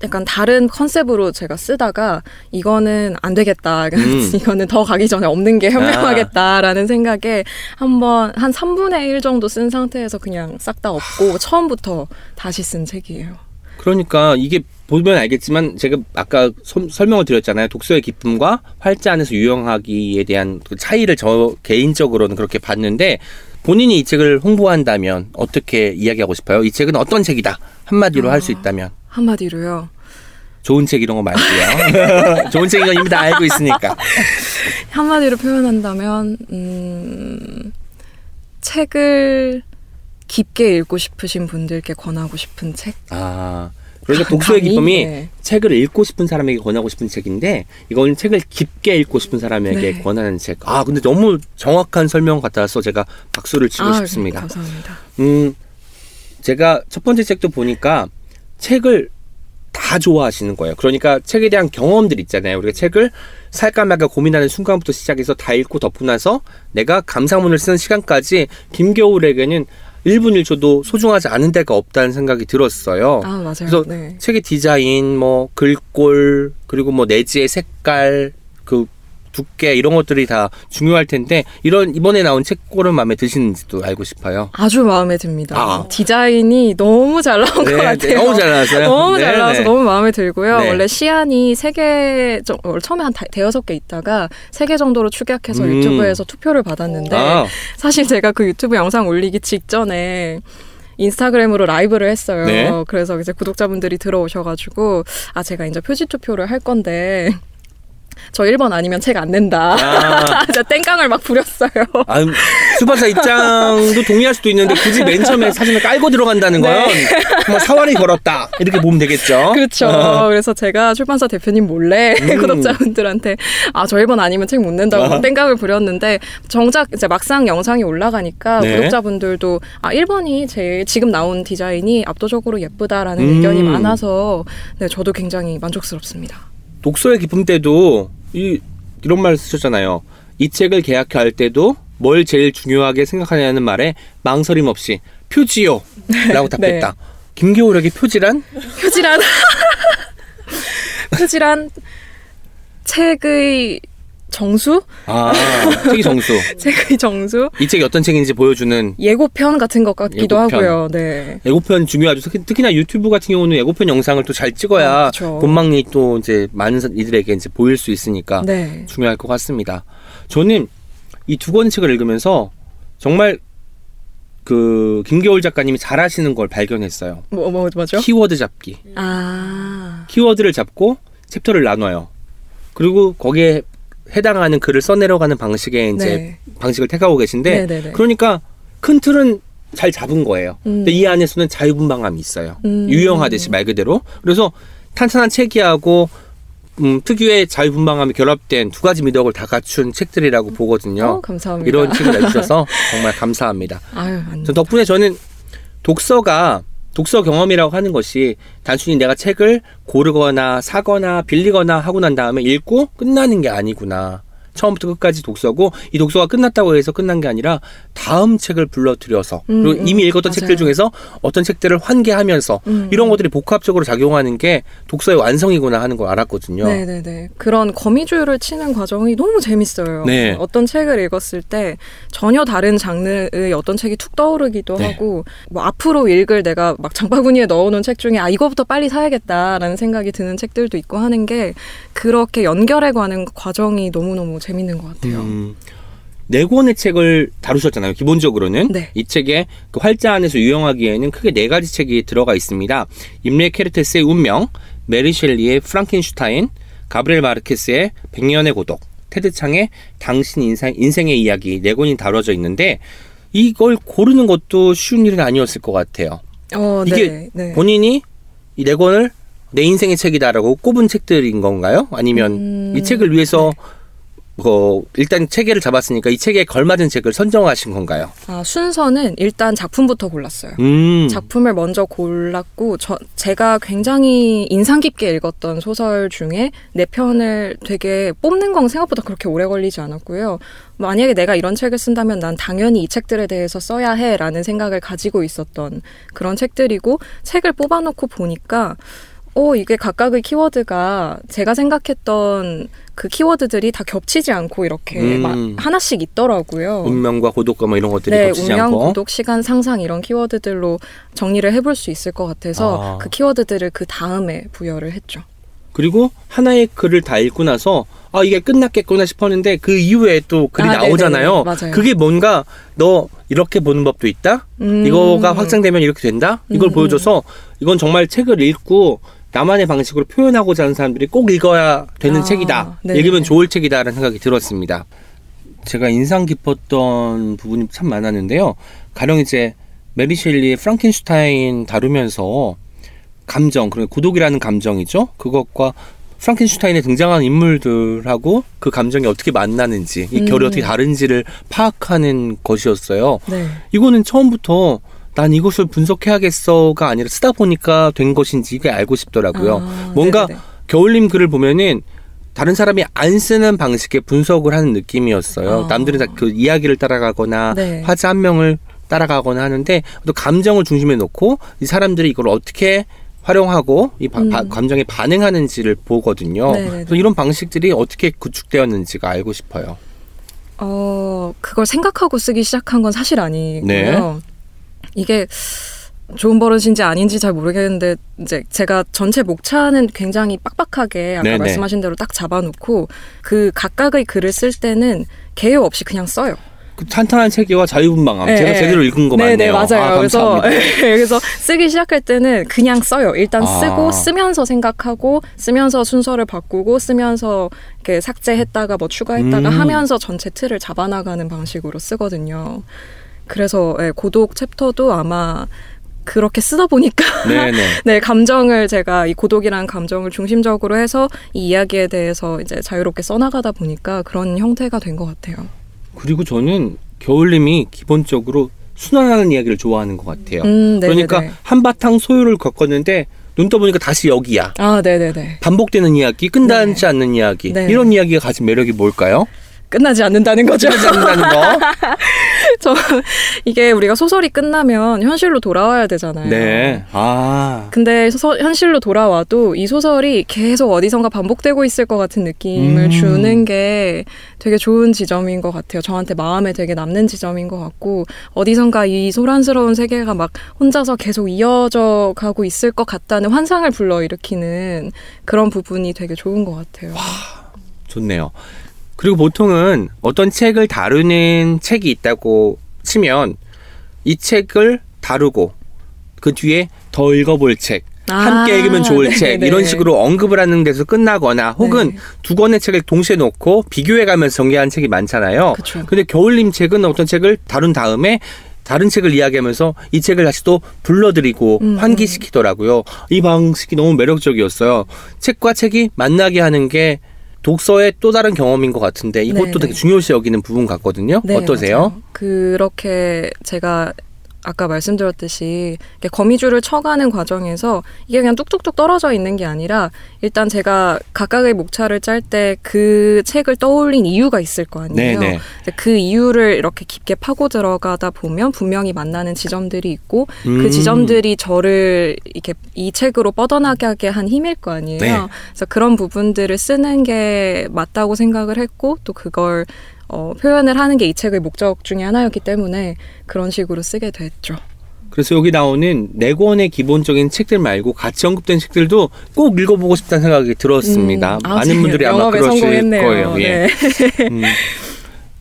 Speaker 3: 약간 다른 컨셉으로 제가 쓰다가 이거는 안 되겠다. <laughs>
Speaker 1: 음.
Speaker 3: 이거는 더 가기 전에 없는 게 현명하겠다라는 생각에 한번 한 3분의 1 정도 쓴 상태에서 그냥 싹다 엎고 처음부터 다시 쓴 책이에요.
Speaker 1: 그러니까 이게 보면 알겠지만 제가 아까 소- 설명을 드렸잖아요. 독서의 기쁨과 활자 안에서 유용하기에 대한 그 차이를 저 개인적으로는 그렇게 봤는데 본인이 이 책을 홍보한다면 어떻게 이야기하고 싶어요? 이 책은 어떤 책이다 한마디로 할수 있다면
Speaker 3: 한마디로요.
Speaker 1: 좋은 책 이런 거 말고요. <laughs> 좋은 책인 건 이미 다 알고 있으니까.
Speaker 3: 한마디로 표현한다면 음, 책을 깊게 읽고 싶으신 분들께 권하고 싶은 책.
Speaker 1: 아 그러니까 독서의
Speaker 3: 감히?
Speaker 1: 기쁨이
Speaker 3: 네.
Speaker 1: 책을 읽고 싶은 사람에게 권하고 싶은 책인데 이건 책을 깊게 읽고 싶은 사람에게
Speaker 3: 네.
Speaker 1: 권하는 책. 아 근데 너무 정확한 설명 같아서 제가 박수를 치고
Speaker 3: 아,
Speaker 1: 싶습니다.
Speaker 3: 감사합니다.
Speaker 1: 음 제가 첫 번째 책도 보니까 책을 다 좋아하시는 거예요. 그러니까 책에 대한 경험들 있잖아요. 우리가 책을 살까 말까 고민하는 순간부터 시작해서 다 읽고 덮고 나서 내가 감상문을 쓰는 시간까지 김겨울에게는 1분 1초도 소중하지 않은 데가 없다는 생각이 들었어요.
Speaker 3: 아 맞아요.
Speaker 1: 그래서
Speaker 3: 네.
Speaker 1: 책의 디자인, 뭐 글꼴, 그리고 뭐 내지의 색깔, 그 두께 이런 것들이 다 중요할 텐데 이런 이번에 나온 책꼴은 마음에 드시는지도 알고 싶어요.
Speaker 3: 아주 마음에 듭니다.
Speaker 1: 아.
Speaker 3: 디자인이 너무 잘 나온 것 같아요.
Speaker 1: 너무 잘 나왔어요.
Speaker 3: 너무 잘
Speaker 1: 네,
Speaker 3: 나와서
Speaker 1: 네.
Speaker 3: 너무 마음에 들고요.
Speaker 1: 네.
Speaker 3: 원래 시안이 세 개, 정- 원래 처음에 한 다- 대여섯 개 있다가 세 개 정도로 축약해서
Speaker 1: 음.
Speaker 3: 유튜브에서 투표를 받았는데
Speaker 1: 아,
Speaker 3: 사실 제가 그 유튜브 영상 올리기 직전에 인스타그램으로 라이브를 했어요.
Speaker 1: 네.
Speaker 3: 그래서 이제 구독자분들이 들어오셔가지고 아 제가 이제 표지 투표를 할 건데 저 1번 아니면 책 안 낸다.
Speaker 1: 아, <laughs>
Speaker 3: 진짜 땡깡을 막 부렸어요.
Speaker 1: 아, 수박사 입장도 동의할 수도 있는데 굳이 맨 처음에 사진을 깔고 들어간다는 건 정말 사활이 걸었다 이렇게 보면 되겠죠.
Speaker 3: 네. 그렇죠. 그래서 제가 출판사 대표님 몰래
Speaker 1: 음. <laughs>
Speaker 3: 구독자분들한테 아, 저 1번 아니면 책 못 낸다고
Speaker 1: 아.
Speaker 3: 땡깡을 부렸는데 정작 이제 막상 영상이 올라가니까
Speaker 1: 네.
Speaker 3: 구독자분들도 아, 1번이 제일 지금 나온 디자인이 압도적으로 예쁘다라는
Speaker 1: 음.
Speaker 3: 의견이 많아서 네, 저도 굉장히 만족스럽습니다.
Speaker 1: 독서의 기쁨 때도 이 이런 말 쓰셨잖아요. 이 책을 계약할 때도 뭘 제일 중요하게 생각하냐는 말에 망설임 없이 표지요라고 <laughs> 답했다. 김겨울에게 표지란?
Speaker 3: 표지란 <laughs> 표지란 책의 정수?
Speaker 1: 아, 책이 정수. <laughs>
Speaker 3: 책의 정수?
Speaker 1: 이 책이 어떤 책인지 보여주는
Speaker 3: 예고편 같은 것 같기도
Speaker 1: 예고편.
Speaker 3: 하고요. 네.
Speaker 1: 예고편 중요하죠. 특히, 특히나 유튜브 같은 경우는 예고편 영상을 또 잘 찍어야
Speaker 3: 아, 그쵸.
Speaker 1: 본망리 또 이제 많은 사- 이들에게 이제 보일 수 있으니까
Speaker 3: 네.
Speaker 1: 중요할 것 같습니다. 저는 이 두 권의 책을 읽으면서 정말 그 김겨울 작가님이 잘하시는 걸 발견했어요.
Speaker 3: 뭐, 뭐, 뭐죠?
Speaker 1: 키워드 잡기.
Speaker 3: 아.
Speaker 1: 키워드를 잡고 챕터를 나눠요. 그리고 거기에 해당하는 글을 써내려가는 방식의 이제
Speaker 3: 네.
Speaker 1: 방식을 택하고 계신데
Speaker 3: 네네네.
Speaker 1: 그러니까 큰 틀은 잘 잡은 거예요.
Speaker 3: 음.
Speaker 1: 근데 이 안에서는 자유분방함이 있어요.
Speaker 3: 음.
Speaker 1: 유용하듯이 말 그대로. 그래서 탄탄한 책이하고 음, 특유의 자유분방함이 결합된 두 가지 미덕을 다 갖춘 책들이라고 보거든요.
Speaker 3: 어, 감사합니다.
Speaker 1: 이런 책을 내주셔서 <laughs> 정말 감사합니다.
Speaker 3: 아유,
Speaker 1: 덕분에 저는 독서가 독서 경험이라고 하는 것이 단순히 내가 책을 고르거나 사거나 빌리거나 하고 난 다음에 읽고 끝나는 게 아니구나. 처음부터 끝까지 독서고 이 독서가 끝났다고 해서 끝난 게 아니라 다음 책을 불러들여서
Speaker 3: 음,
Speaker 1: 그리고
Speaker 3: 음,
Speaker 1: 이미 읽었던
Speaker 3: 맞아요.
Speaker 1: 책들 중에서 어떤 책들을 환기하면서
Speaker 3: 음.
Speaker 1: 이런 것들이 복합적으로 작용하는 게 독서의 완성이구나 하는 걸 알았거든요.
Speaker 3: 네네네. 그런 거미줄을 치는 과정이 너무 재밌어요.
Speaker 1: 네.
Speaker 3: 어떤 책을 읽었을 때 전혀 다른 장르의 어떤 책이 툭 떠오르기도
Speaker 1: 네.
Speaker 3: 하고, 뭐 앞으로 읽을 내가 막 장바구니에 넣어놓은 책 중에 아, 이거부터 빨리 사야겠다라는 생각이 드는 책들도 있고 하는 게 그렇게 연결해 가는 과정이 너무너무 재밌는 것 같아요.
Speaker 1: 음, 네 권의 책을 다루셨잖아요. 기본적으로는
Speaker 3: 네.
Speaker 1: 이 책에 그 활자 안에서 유용하기에는 크게 네 가지 책이 들어가 있습니다. 임레 케르테스의 운명, 메리 셸리의 프랑켄슈타인, 가브리엘 마르케스의 백년의 고독, 테드 창의 당신 인생, 인생의 이야기 네 권이 다뤄져 있는데 이걸 고르는 것도 쉬운 일은 아니었을 것 같아요.
Speaker 3: 어,
Speaker 1: 이게
Speaker 3: 네, 네.
Speaker 1: 본인이 이 네 권을 내 인생의 책이다라고 꼽은 책들인 건가요? 아니면
Speaker 3: 음,
Speaker 1: 이 책을 위해서 뭐 일단 체계를 잡았으니까 이 체계에 걸맞은 책을 선정하신 건가요?
Speaker 3: 아, 순서는 일단 작품부터 골랐어요.
Speaker 1: 음.
Speaker 3: 작품을 먼저 골랐고 저, 제가 굉장히 인상 깊게 읽었던 소설 중에 네 편을 되게 뽑는 건 생각보다 그렇게 오래 걸리지 않았고요. 만약에 내가 이런 책을 쓴다면 난 당연히 이 책들에 대해서 써야 해 라는 생각을 가지고 있었던 그런 책들이고 책을 뽑아놓고 보니까 어, 이게 각각의 키워드가 제가 생각했던 그 키워드들이 다 겹치지 않고 이렇게
Speaker 1: 음.
Speaker 3: 마- 하나씩 있더라고요.
Speaker 1: 운명과 고독과 뭐 이런 것들이
Speaker 3: 네,
Speaker 1: 겹치지
Speaker 3: 운명,
Speaker 1: 않고
Speaker 3: 구독, 시간, 상상 이런 키워드들로 정리를 해볼 수 있을 것 같아서
Speaker 1: 아.
Speaker 3: 그 키워드들을 그 다음에 부여를 했죠.
Speaker 1: 그리고 하나의 글을 다 읽고 나서 아 이게 끝났겠구나 싶었는데 그 이후에 또 글이
Speaker 3: 아,
Speaker 1: 나오잖아요.
Speaker 3: 네네네. 맞아요.
Speaker 1: 그게 뭔가 너 이렇게 보는 법도 있다.
Speaker 3: 음.
Speaker 1: 이거가 확장되면 이렇게 된다. 이걸
Speaker 3: 음,
Speaker 1: 보여줘서 이건 정말 책을 읽고 나만의 방식으로 표현하고자 하는 사람들이 꼭 읽어야 되는
Speaker 3: 아,
Speaker 1: 책이다.
Speaker 3: 네네네.
Speaker 1: 읽으면 좋을 책이다라는 생각이 들었습니다. 제가 인상 깊었던 부분이 참 많았는데요. 가령 이제 메리 셸리의 프랑켄슈타인 다루면서 감정, 그리고 고독이라는 감정이죠. 그것과 프랑켄슈타인에 등장하는 인물들하고 그 감정이 어떻게 만나는지, 이 결이
Speaker 3: 음.
Speaker 1: 어떻게 다른지를 파악하는 것이었어요.
Speaker 3: 네.
Speaker 1: 이거는 처음부터 난 이것을 분석해야겠어가 아니라 쓰다 보니까 된 것인지 이게 알고 싶더라고요.
Speaker 3: 아,
Speaker 1: 뭔가
Speaker 3: 네네네.
Speaker 1: 겨울님 글을 보면은 다른 사람이 안 쓰는 방식의 분석을 하는 느낌이었어요.
Speaker 3: 아.
Speaker 1: 남들은 다 그 이야기를 따라가거나
Speaker 3: 네.
Speaker 1: 화자 한 명을 따라가거나 하는데 또 감정을 중심에 놓고 이 사람들이 이걸 어떻게 활용하고 이 바-
Speaker 3: 음.
Speaker 1: 바- 감정에 반응하는지를 보거든요.
Speaker 3: 네네네.
Speaker 1: 그래서 이런 방식들이 어떻게 구축되었는지가 알고 싶어요.
Speaker 3: 어, 그걸 생각하고 쓰기 시작한 건 사실 아니고요.
Speaker 1: 네.
Speaker 3: 이게 좋은 버릇인지 아닌지 잘 모르겠는데 이제 제가 전체 목차는 굉장히 빡빡하게 아까
Speaker 1: 네네.
Speaker 3: 말씀하신 대로 딱 잡아놓고 그 각각의 글을 쓸 때는 개요 없이 그냥 써요.
Speaker 1: 그 탄탄한 체계와 자유분방함.
Speaker 3: 네,
Speaker 1: 제가
Speaker 3: 네.
Speaker 1: 제대로 읽은 거
Speaker 3: 네,
Speaker 1: 맞네요.
Speaker 3: 네, 맞아요.
Speaker 1: 아,
Speaker 3: 그래서
Speaker 1: 감사합니다. <laughs>
Speaker 3: 그래서 쓰기 시작할 때는 그냥 써요. 일단
Speaker 1: 아.
Speaker 3: 쓰고 쓰면서 생각하고 쓰면서 순서를 바꾸고 쓰면서 이렇게 삭제했다가 뭐 추가했다가
Speaker 1: 음.
Speaker 3: 하면서 전체 틀을 잡아나가는 방식으로 쓰거든요. 그래서 예, 고독 챕터도 아마 그렇게 쓰다 보니까
Speaker 1: 네네. <laughs> <laughs>
Speaker 3: 네 감정을 제가 이 고독이라는 감정을 중심적으로 해서 이 이야기에 대해서 이제 자유롭게 써나가다 보니까 그런 형태가 된 것 같아요.
Speaker 1: 그리고 저는 겨울님이 기본적으로 순환하는 이야기를 좋아하는 것 같아요.
Speaker 3: 음, 네네네.
Speaker 1: 그러니까 한바탕 소요를 겪었는데 눈 떠보니까 다시 여기야.
Speaker 3: 아, 네네네.
Speaker 1: 반복되는 이야기, 끝나지 않는 이야기.
Speaker 3: 네.
Speaker 1: 이런 이야기가 가진 매력이 뭘까요?
Speaker 3: 끝나지 않는다는 거죠.
Speaker 1: 끝나지 않는다는 거. <laughs>
Speaker 3: 저 이게 우리가 소설이 끝나면 현실로 돌아와야 되잖아요.
Speaker 1: 네. 아.
Speaker 3: 근데 소- 현실로 돌아와도 이 소설이 계속 어디선가 반복되고 있을 것 같은 느낌을
Speaker 1: 음.
Speaker 3: 주는 게 되게 좋은 지점인 것 같아요. 저한테 마음에 되게 남는 지점인 것 같고 어디선가 이 소란스러운 세계가 막 혼자서 계속 이어져 가고 있을 것 같다는 환상을 불러일으키는 그런 부분이 되게 좋은 것 같아요.
Speaker 1: 좋네요. 그리고 보통은 어떤 책을 다루는 책이 있다고 치면 이 책을 다루고 그 뒤에 더 읽어볼 책,
Speaker 3: 아,
Speaker 1: 함께 읽으면 좋을
Speaker 3: 네,
Speaker 1: 책
Speaker 3: 네.
Speaker 1: 이런 식으로 언급을 하는 데서 끝나거나 혹은
Speaker 3: 네.
Speaker 1: 두 권의 책을 동시에 놓고 비교해 가면서 전개한 책이 많잖아요.
Speaker 3: 그쵸.
Speaker 1: 근데 겨울님 책은 어떤 책을 다룬 다음에 다른 책을 이야기하면서 이 책을 다시 또 불러들이고
Speaker 3: 음,
Speaker 1: 환기시키더라고요. 이 방식이 너무 매력적이었어요. 책과 책이 만나게 하는 게 독서의 또 다른 경험인 것 같은데 이것도
Speaker 3: 네네.
Speaker 1: 되게 중요시 여기는 부분 같거든요.
Speaker 3: 네,
Speaker 1: 어떠세요?
Speaker 3: 맞아요. 그렇게 제가 아까 말씀드렸듯이 이렇게 거미줄을 쳐가는 과정에서 이게 그냥 뚝뚝뚝 떨어져 있는 게 아니라 일단 제가 각각의 목차를 짤 때 그 책을 떠올린 이유가 있을 거 아니에요.
Speaker 1: 네네.
Speaker 3: 근데 그 이유를 이렇게 깊게 파고 들어가다 보면 분명히 만나는 지점들이 있고
Speaker 1: 음.
Speaker 3: 그 지점들이 저를 이렇게 이 책으로 뻗어나가게 한 힘일 거 아니에요.
Speaker 1: 네.
Speaker 3: 그래서 그런 부분들을 쓰는 게 맞다고 생각을 했고 또 그걸 어, 표현을 하는 게 이 책의 목적 중에 하나였기 때문에 그런 식으로 쓰게 됐죠.
Speaker 1: 그래서 여기 나오는 네 권의 기본적인 책들 말고 같이 언급된 책들도 꼭 읽어보고 싶다는 생각이 들었습니다.
Speaker 3: 음, 아,
Speaker 1: 많은 분들이 아마 그러실
Speaker 3: 성공했네요.
Speaker 1: 거예요. 예.
Speaker 3: 네. <laughs>
Speaker 1: 음,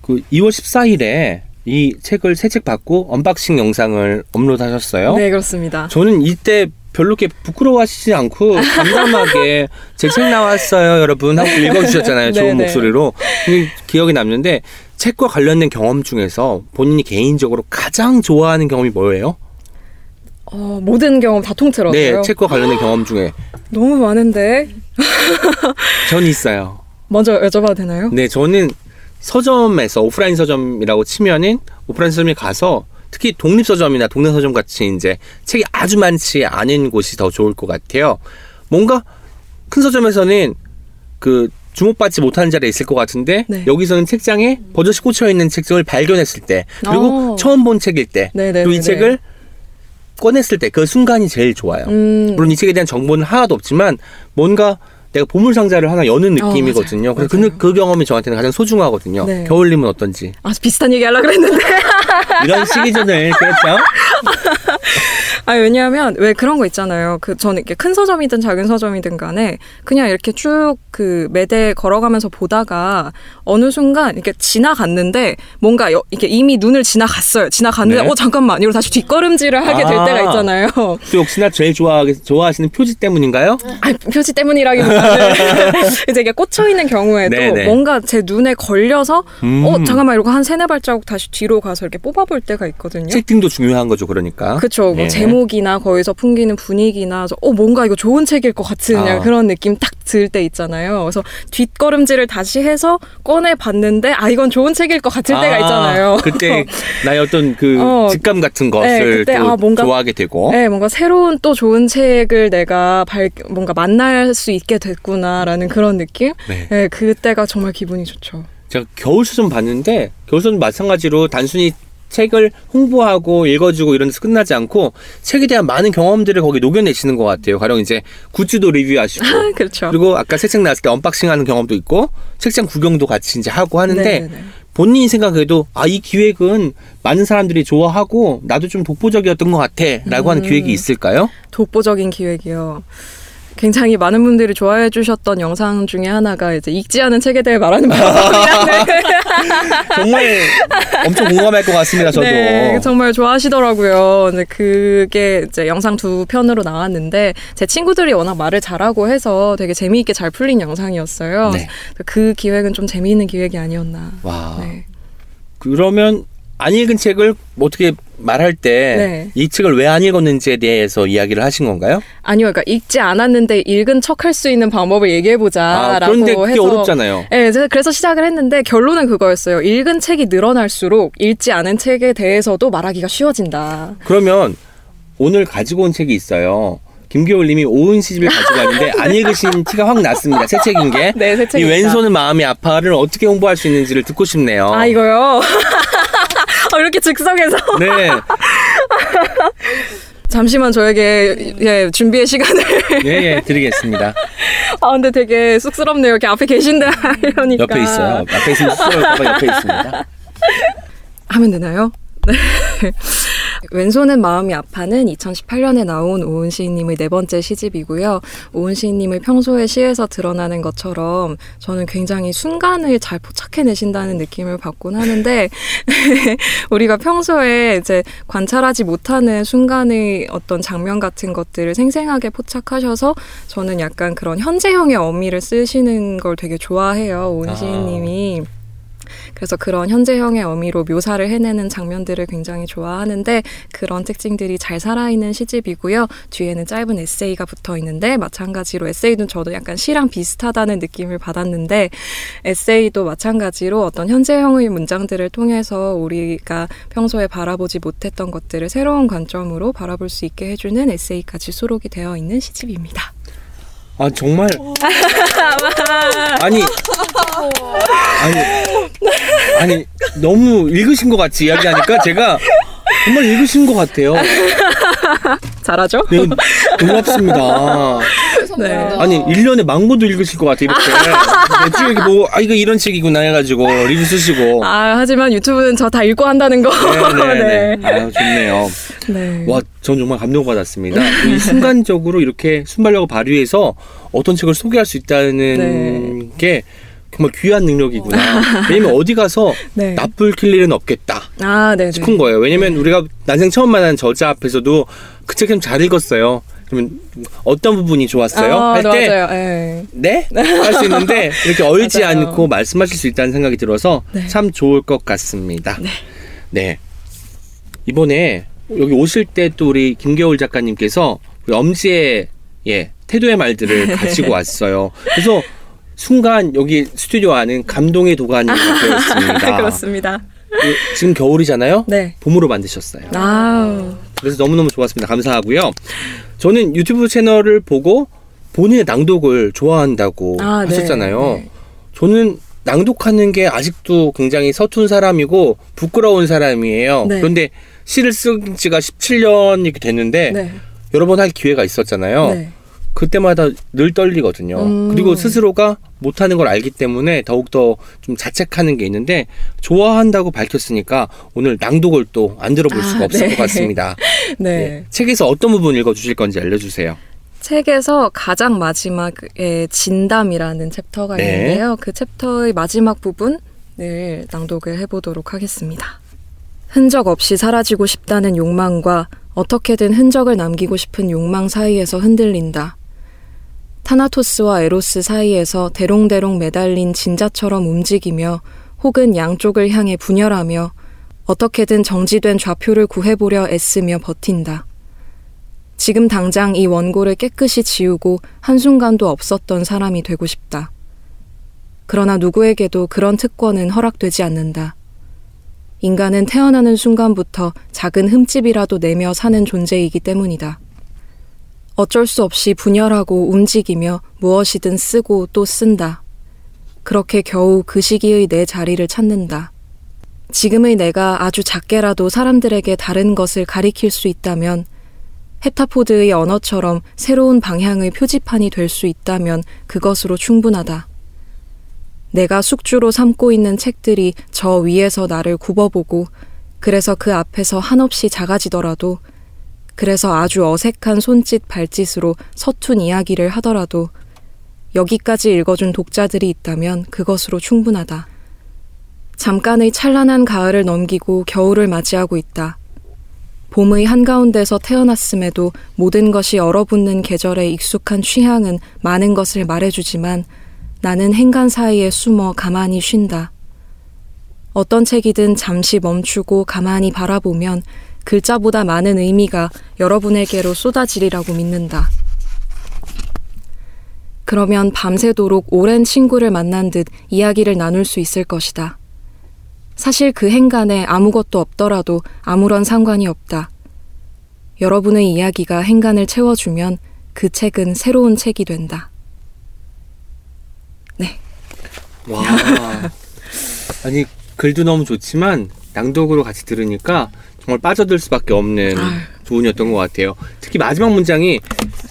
Speaker 1: 그 2월 14일에 이 책을 새 책 받고 unboxing 영상을 업로드하셨어요.
Speaker 3: 네, 그렇습니다.
Speaker 1: 저는 이때 별로 이렇게 부끄러워하시지 않고 담담하게 <laughs> 제 책 나왔어요 여러분 하고 읽어주셨잖아요 <laughs> 좋은
Speaker 3: 네네.
Speaker 1: 목소리로 기억이 남는데 책과 관련된 경험 중에서 본인이 개인적으로 가장 좋아하는 경험이 뭐예요?
Speaker 3: 어, 모든 경험 다 통틀어서요.
Speaker 1: 네 책과 관련된 경험 중에 <gasps>
Speaker 3: 너무 많은데 <laughs>
Speaker 1: 전 있어요
Speaker 3: 먼저 여쭤봐도 되나요?
Speaker 1: 네 저는 서점에서 오프라인 서점이라고 치면은 오프라인 서점에 가서 특히 독립 서점이나 동네 서점 같이 이제 책이 아주 많지 않은 곳이 더 좋을 것 같아요. 뭔가 큰 서점에서는 그 주목받지 못하는 자리에 있을 것 같은데
Speaker 3: 네.
Speaker 1: 여기서는 책장에 버젓이 꽂혀 있는 책을 발견했을 때 그리고
Speaker 3: 어.
Speaker 1: 처음 본 책일 때
Speaker 3: 네네네네.
Speaker 1: 그리고 이 책을 꺼냈을 때 그 순간이 제일 좋아요.
Speaker 3: 음,
Speaker 1: 물론 이 책에 대한 정보는 하나도 없지만 뭔가 내가 보물 상자를 하나 여는
Speaker 3: 어,
Speaker 1: 느낌이거든요.
Speaker 3: 맞아요.
Speaker 1: 그래서 그, 그 경험이 저한테는 가장 소중하거든요.
Speaker 3: 네.
Speaker 1: 겨울님은 어떤지
Speaker 3: 아, 비슷한 얘기 하려고 그랬는데. <laughs>
Speaker 1: 이런 시기전을 <laughs> 그렇죠.
Speaker 3: 아, 왜냐하면 왜 그런 거 있잖아요. 그 저는 이렇게 큰 서점이든 작은 서점이든 간에 그냥 이렇게 쭉 그 매대 걸어가면서 보다가 어느 순간 이렇게 지나갔는데 뭔가 여, 이렇게 이미 눈을 지나갔어요. 지나갔는데
Speaker 1: 네.
Speaker 3: 어 잠깐만 이러고 다시 뒷걸음질을 하게 될
Speaker 1: 아.
Speaker 3: 때가 있잖아요.
Speaker 1: 또 역시나 제일 좋아 좋아하시는 표지 때문인가요?
Speaker 3: 아, 표지 때문이라기보다는 <laughs> 이제 이게 꽂혀 있는 경우에도
Speaker 1: 네네.
Speaker 3: 뭔가 제 눈에 걸려서
Speaker 1: 음.
Speaker 3: 어 잠깐만 이러고 한 세네 발자국 다시 뒤로 가서 이렇게 뽑아볼 때가 있거든요.
Speaker 1: 채팅도 중요한 거죠, 그러니까.
Speaker 3: 그쵸. 뭐
Speaker 1: 예.
Speaker 3: 제목이나 거기서 풍기는 분위기나, 어, 뭔가 이거 좋은 책일 것 같은
Speaker 1: 아.
Speaker 3: 그런 느낌 딱 들 때 있잖아요. 그래서 뒷걸음질을 다시 해서 꺼내 봤는데, 아, 이건 좋은 책일 것 같을 때가
Speaker 1: 아,
Speaker 3: 있잖아요.
Speaker 1: 그때 <laughs> 나의 어떤 그
Speaker 3: 어.
Speaker 1: 직감 같은
Speaker 3: 네,
Speaker 1: 것을
Speaker 3: 그때
Speaker 1: 또
Speaker 3: 아, 뭔가-
Speaker 1: 좋아하게 되고.
Speaker 3: 네, 뭔가 새로운 또 좋은 책을 내가 발, 뭔가 만날 수 있게 됐구나라는 그런 느낌?
Speaker 1: 네.
Speaker 3: 네, 그때가 정말 기분이 좋죠.
Speaker 1: 제가 겨울수좀 봤는데 겨울수좀 마찬가지로 단순히 책을 홍보하고 읽어주고 이런 데서 끝나지 않고 책에 대한 많은 경험들을 거기 녹여내시는 것 같아요. 가령 이제 굿즈도 리뷰하시고
Speaker 3: 그렇죠.
Speaker 1: 그리고 아까 새 책 나왔을 때 언박싱하는 경험도 있고 책장 구경도 같이 이제 하고 하는데
Speaker 3: 네네네.
Speaker 1: 본인이 생각해도 아 이 기획은 많은 사람들이 좋아하고 나도 좀 독보적이었던 것 같아라고 하는
Speaker 3: 음.
Speaker 1: 기획이 있을까요?
Speaker 3: 독보적인 기획이요. 굉장히 많은 분들이 좋아해 주셨던 영상 중에 하나가 이제 읽지 않은 책에 대해 말하는 방법이라는 <laughs>
Speaker 1: 정말 엄청 공감할 것 같습니다. 저도.
Speaker 3: 네, 정말 좋아하시더라고요. 근데 그게 이제 영상 두 편으로 나왔는데 제 친구들이 워낙 말을 잘하고 해서 되게 재미있게 잘 풀린 영상이었어요.
Speaker 1: 네.
Speaker 3: 그 기획은 좀 재미있는 기획이 아니었나.
Speaker 1: 와.
Speaker 3: 네.
Speaker 1: 그러면 안 읽은 책을 뭐 어떻게 말할 때이
Speaker 3: 네.
Speaker 1: 책을 왜 안 읽었는지에 대해서 이야기를 하신 건가요?
Speaker 3: 아니요, 그러니까 읽지 않았는데 읽은 척할 수 있는 방법을 얘기해
Speaker 1: 아,
Speaker 3: 보자라고
Speaker 1: 그런데 그게
Speaker 3: 해서
Speaker 1: 어렵잖아요.
Speaker 3: 네, 그래서- 시작을 했는데 결론은 그거였어요. 읽은 책이 늘어날수록 읽지 않은 책에 대해서도 말하기가 쉬워진다.
Speaker 1: 그러면 오늘 가지고 온 책이 있어요. 김겨울님이 오은 시집을 가지고 왔는데 안 <laughs> 읽으신 티가 확 났습니다. 새 책인 게.
Speaker 3: 네,
Speaker 1: 새이
Speaker 3: 책입니다.
Speaker 1: 왼손은 마음이 아파를 어떻게 홍보할 수 있는지를 듣고 싶네요.
Speaker 3: 아 이거요. <laughs> 어, 이렇게 즉석에서
Speaker 1: 네, <laughs>
Speaker 3: 잠시만 저에게 예 준비의 시간을.
Speaker 1: 예, 예, 드리겠습니다.
Speaker 3: 아 근데 되게 쑥스럽네요. 이렇게 앞에 계신데 이러니까.
Speaker 1: 옆에 있어요. 앞에 있으면 쑥스러울까 봐 옆에 있습니다.
Speaker 3: 하면 되나요? 네. 왼손은 마음이 아파는 2018년에 나온 오은 시인님의 네 번째 시집이고요. 오은 시인님을 평소에 시에서 드러나는 것처럼 저는 굉장히 순간을 잘 포착해내신다는 느낌을 받곤 하는데 <laughs> 우리가 평소에 이제 관찰하지 못하는 순간의 어떤 장면 같은 것들을 생생하게 포착하셔서 저는 약간 그런 현재형의 어미를 쓰시는 걸 되게 좋아해요. 오은
Speaker 1: 아.
Speaker 3: 시인님이. 그래서 그런 현재형의 어미로 묘사를 해내는 장면들을 굉장히 좋아하는데 그런 특징들이 잘 살아있는 시집이고요. 뒤에는 짧은 에세이가 붙어 있는데 마찬가지로 에세이도 저도 약간 시랑 비슷하다는 느낌을 받았는데 에세이도 마찬가지로 어떤 현재형의 문장들을 통해서 우리가 평소에 바라보지 못했던 것들을 새로운 관점으로 바라볼 수 있게 해주는 에세이까지 수록이 되어 있는 시집입니다.
Speaker 1: 아 정말? <laughs> 아니 아니 아니 너무 읽으신 것 같이 이야기하니까 제가 정말 읽으신 것 같아요. <laughs>
Speaker 3: 잘하죠?
Speaker 1: 네, 놀랍습니다.
Speaker 3: 네.
Speaker 1: 아니 1년에 망고도 읽으실 것 같아요. 이렇게 <laughs> 매주 이렇게 보고 아 이거 이런 책이구나 해가지고 리뷰 쓰시고
Speaker 3: 아, 하지만 유튜브는 저 다 읽고 한다는 거.
Speaker 1: 네네네 <laughs> 아유 좋네요.
Speaker 3: 네.
Speaker 1: 와, 전 정말 감동받았습니다. 이 순간적으로 이렇게 순발력을 발휘해서 어떤 책을 소개할 수 있다는
Speaker 3: 네.
Speaker 1: 게 정말 귀한 능력이구나. 왜냐면 어디 가서 <laughs>
Speaker 3: 네.
Speaker 1: 나쁠 킬 일은 없겠다
Speaker 3: 아, 네.
Speaker 1: 싶은 거예요. 왜냐면 우리가 난생 처음 만난 저자 앞에서도 그 책 좀 잘 읽었어요. 그러면 어떤 부분이 좋았어요?
Speaker 3: 아,
Speaker 1: 할때
Speaker 3: 맞아요. 예.
Speaker 1: 네? 할 수 있는데 이렇게 얼지. 않고 말씀하실 수 있다는 생각이 들어서
Speaker 3: 네.
Speaker 1: 참 좋을 것 같습니다. 네. 이번에 여기 오실 때 또 우리 김겨울 작가님께서 우리 엄지의 예, 태도의 말들을 <laughs> 가지고 왔어요. 그래서 순간 여기 스튜디오 안은 감동의 도가니가 되었습니다. <laughs>
Speaker 3: 그렇습니다.
Speaker 1: 그, 지금 겨울이잖아요.
Speaker 3: 네.
Speaker 1: 봄으로 만드셨어요.
Speaker 3: 아,
Speaker 1: 그래서 너무너무 좋았습니다. 감사하고요. 저는 유튜브 채널을 보고 본인의 낭독을 좋아한다고
Speaker 3: 아, 네.
Speaker 1: 하셨잖아요.
Speaker 3: 네.
Speaker 1: 저는 낭독하는 게 아직도 굉장히 서툰 사람이고 부끄러운 사람이에요.
Speaker 3: 네.
Speaker 1: 그런데 시를 쓴 지가 17년이 됐는데
Speaker 3: 네.
Speaker 1: 여러 번 할 기회가 있었잖아요.
Speaker 3: 네.
Speaker 1: 그때마다 늘 떨리거든요.
Speaker 3: 음.
Speaker 1: 그리고 스스로가 못하는 걸 알기 때문에 더욱더 좀 자책하는 게 있는데 좋아한다고 밝혔으니까 오늘 낭독을 또 안 들어볼
Speaker 3: 아,
Speaker 1: 수가 없을
Speaker 3: 네.
Speaker 1: 것 같습니다. <laughs>
Speaker 3: 네.
Speaker 1: 네. 책에서 어떤 부분 읽어주실 건지 알려주세요.
Speaker 3: 책에서 가장 마지막에 진담이라는 챕터가
Speaker 1: 네.
Speaker 3: 있는데요. 그 챕터의 마지막 부분을 낭독을 해보도록 하겠습니다. 흔적 없이 사라지고 싶다는 욕망과 어떻게든 흔적을 남기고 싶은 욕망 사이에서 흔들린다. 타나토스와 에로스 사이에서 대롱대롱 매달린 진자처럼 움직이며 혹은 양쪽을 향해 분열하며 어떻게든 정지된 좌표를 구해보려 애쓰며 버틴다. 지금 당장 이 원고를 깨끗이 지우고 한순간도 없었던 사람이 되고 싶다. 그러나 누구에게도 그런 특권은 허락되지 않는다. 인간은 태어나는 순간부터 작은 흠집이라도 내며 사는 존재이기 때문이다. 어쩔 수 없이 분열하고 움직이며 무엇이든 쓰고 또 쓴다. 그렇게 겨우 그 시기의 내 자리를 찾는다. 지금의 내가 아주 작게라도 사람들에게 다른 것을 가리킬 수 있다면 헤타포드의 언어처럼 새로운 방향의 표지판이 될 수 있다면 그것으로 충분하다. 내가 숙주로 삼고 있는 책들이 저 위에서 나를 굽어보고 그래서 그 앞에서 한없이 작아지더라도 그래서 아주 어색한 손짓 발짓으로 서툰 이야기를 하더라도 여기까지 읽어준 독자들이 있다면 그것으로 충분하다. 잠깐의 찬란한 가을을 넘기고 겨울을 맞이하고 있다. 봄의 한가운데서 태어났음에도 모든 것이 얼어붙는 계절의 익숙한 취향은 많은 것을 말해주지만 나는 행간 사이에 숨어 가만히 쉰다. 어떤 책이든 잠시 멈추고 가만히 바라보면 글자보다 많은 의미가 여러분에게로 쏟아지리라고 믿는다. 그러면 밤새도록 오랜 친구를 만난 듯 이야기를 나눌 수 있을 것이다. 사실 그 행간에 아무것도 없더라도 아무런 상관이 없다. 여러분의 이야기가 행간을 채워주면 그 책은 새로운 책이 된다. 네.
Speaker 1: 와. 아니, 글도 너무 좋지만 낭독으로 같이 들으니까 정말 빠져들 수밖에 없는. 조언이었던 것 같아요. 특히 마지막 문장이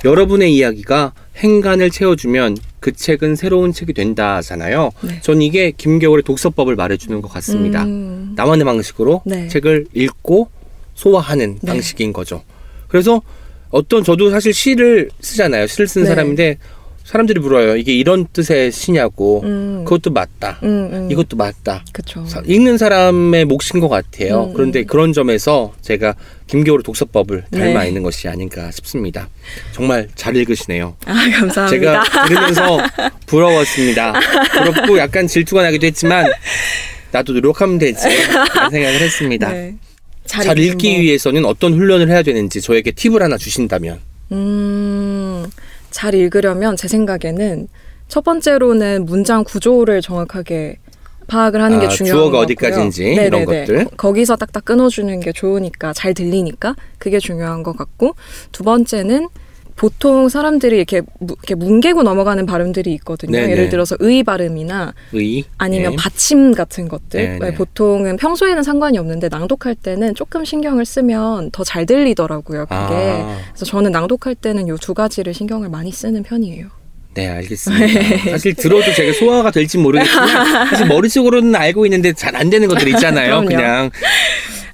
Speaker 1: 여러분의 이야기가 행간을 채워주면 그 책은 새로운 책이 된다잖아요.
Speaker 3: 네.
Speaker 1: 전 이게 김겨울의 독서법을 말해주는 것 같습니다.
Speaker 3: 음,
Speaker 1: 나만의 방식으로
Speaker 3: 네.
Speaker 1: 책을 읽고 소화하는
Speaker 3: 네.
Speaker 1: 방식인 거죠. 그래서 어떤 저도 사실 시를 쓰잖아요. 시를 쓰는
Speaker 3: 네.
Speaker 1: 사람인데 사람들이 물어요. 이게 이런 뜻의 시냐고.
Speaker 3: 음,
Speaker 1: 그것도 맞다.
Speaker 3: 음, 음.
Speaker 1: 이것도 맞다.
Speaker 3: 그쵸.
Speaker 1: 사- 읽는 사람의 몫인 것 같아요.
Speaker 3: 음,
Speaker 1: 그런데
Speaker 3: 음.
Speaker 1: 그런 점에서 제가 김겨울의 독서법을 닮아
Speaker 3: 네.
Speaker 1: 있는 것이 아닌가 싶습니다. 정말 잘 읽으시네요.
Speaker 3: 아, 감사합니다.
Speaker 1: 제가 들으면서 부러웠습니다. 부럽고 약간 질투가 나기도 했지만 나도 노력하면 되지 라는 생각을 했습니다.
Speaker 3: 네.
Speaker 1: 잘,
Speaker 3: 읽는
Speaker 1: 읽기
Speaker 3: 법.
Speaker 1: 위해서는 어떤 훈련을 해야 되는지 저에게 팁을 하나 주신다면
Speaker 3: 음, 잘 읽으려면 제 생각에는 첫 번째로는 문장 구조를 정확하게 파악을 하는 게
Speaker 1: 아,
Speaker 3: 중요한
Speaker 1: 주어가
Speaker 3: 것
Speaker 1: 어디까지인지
Speaker 3: 같고요.
Speaker 1: 이런
Speaker 3: 네네네.
Speaker 1: 것들.
Speaker 3: 거- 거기서 딱딱 끊어주는 게 좋으니까 잘 들리니까 그게 중요한 것 같고 두 번째는 보통 사람들이 이렇게, 무- 이렇게 뭉개고 넘어가는 발음들이 있거든요.
Speaker 1: 네네.
Speaker 3: 예를 들어서 의 발음이나
Speaker 1: 의
Speaker 3: 아니면
Speaker 1: 네.
Speaker 3: 받침 같은 것들.
Speaker 1: 네, 네.
Speaker 3: 보통은 평소에는 상관이 없는데 낭독할 때는 조금 신경을 쓰면 더 잘 들리더라고요. 그게.
Speaker 1: 아,
Speaker 3: 그래서 저는 낭독할 때는 요 두 가지를 신경을 많이 쓰는 편이에요.
Speaker 1: 네 알겠습니다. <laughs> 사실 들어도 제가 소화가 될지 모르겠지만 사실 머릿속으로는 알고 있는데 잘 안 되는 것들 있잖아요. <laughs> 그냥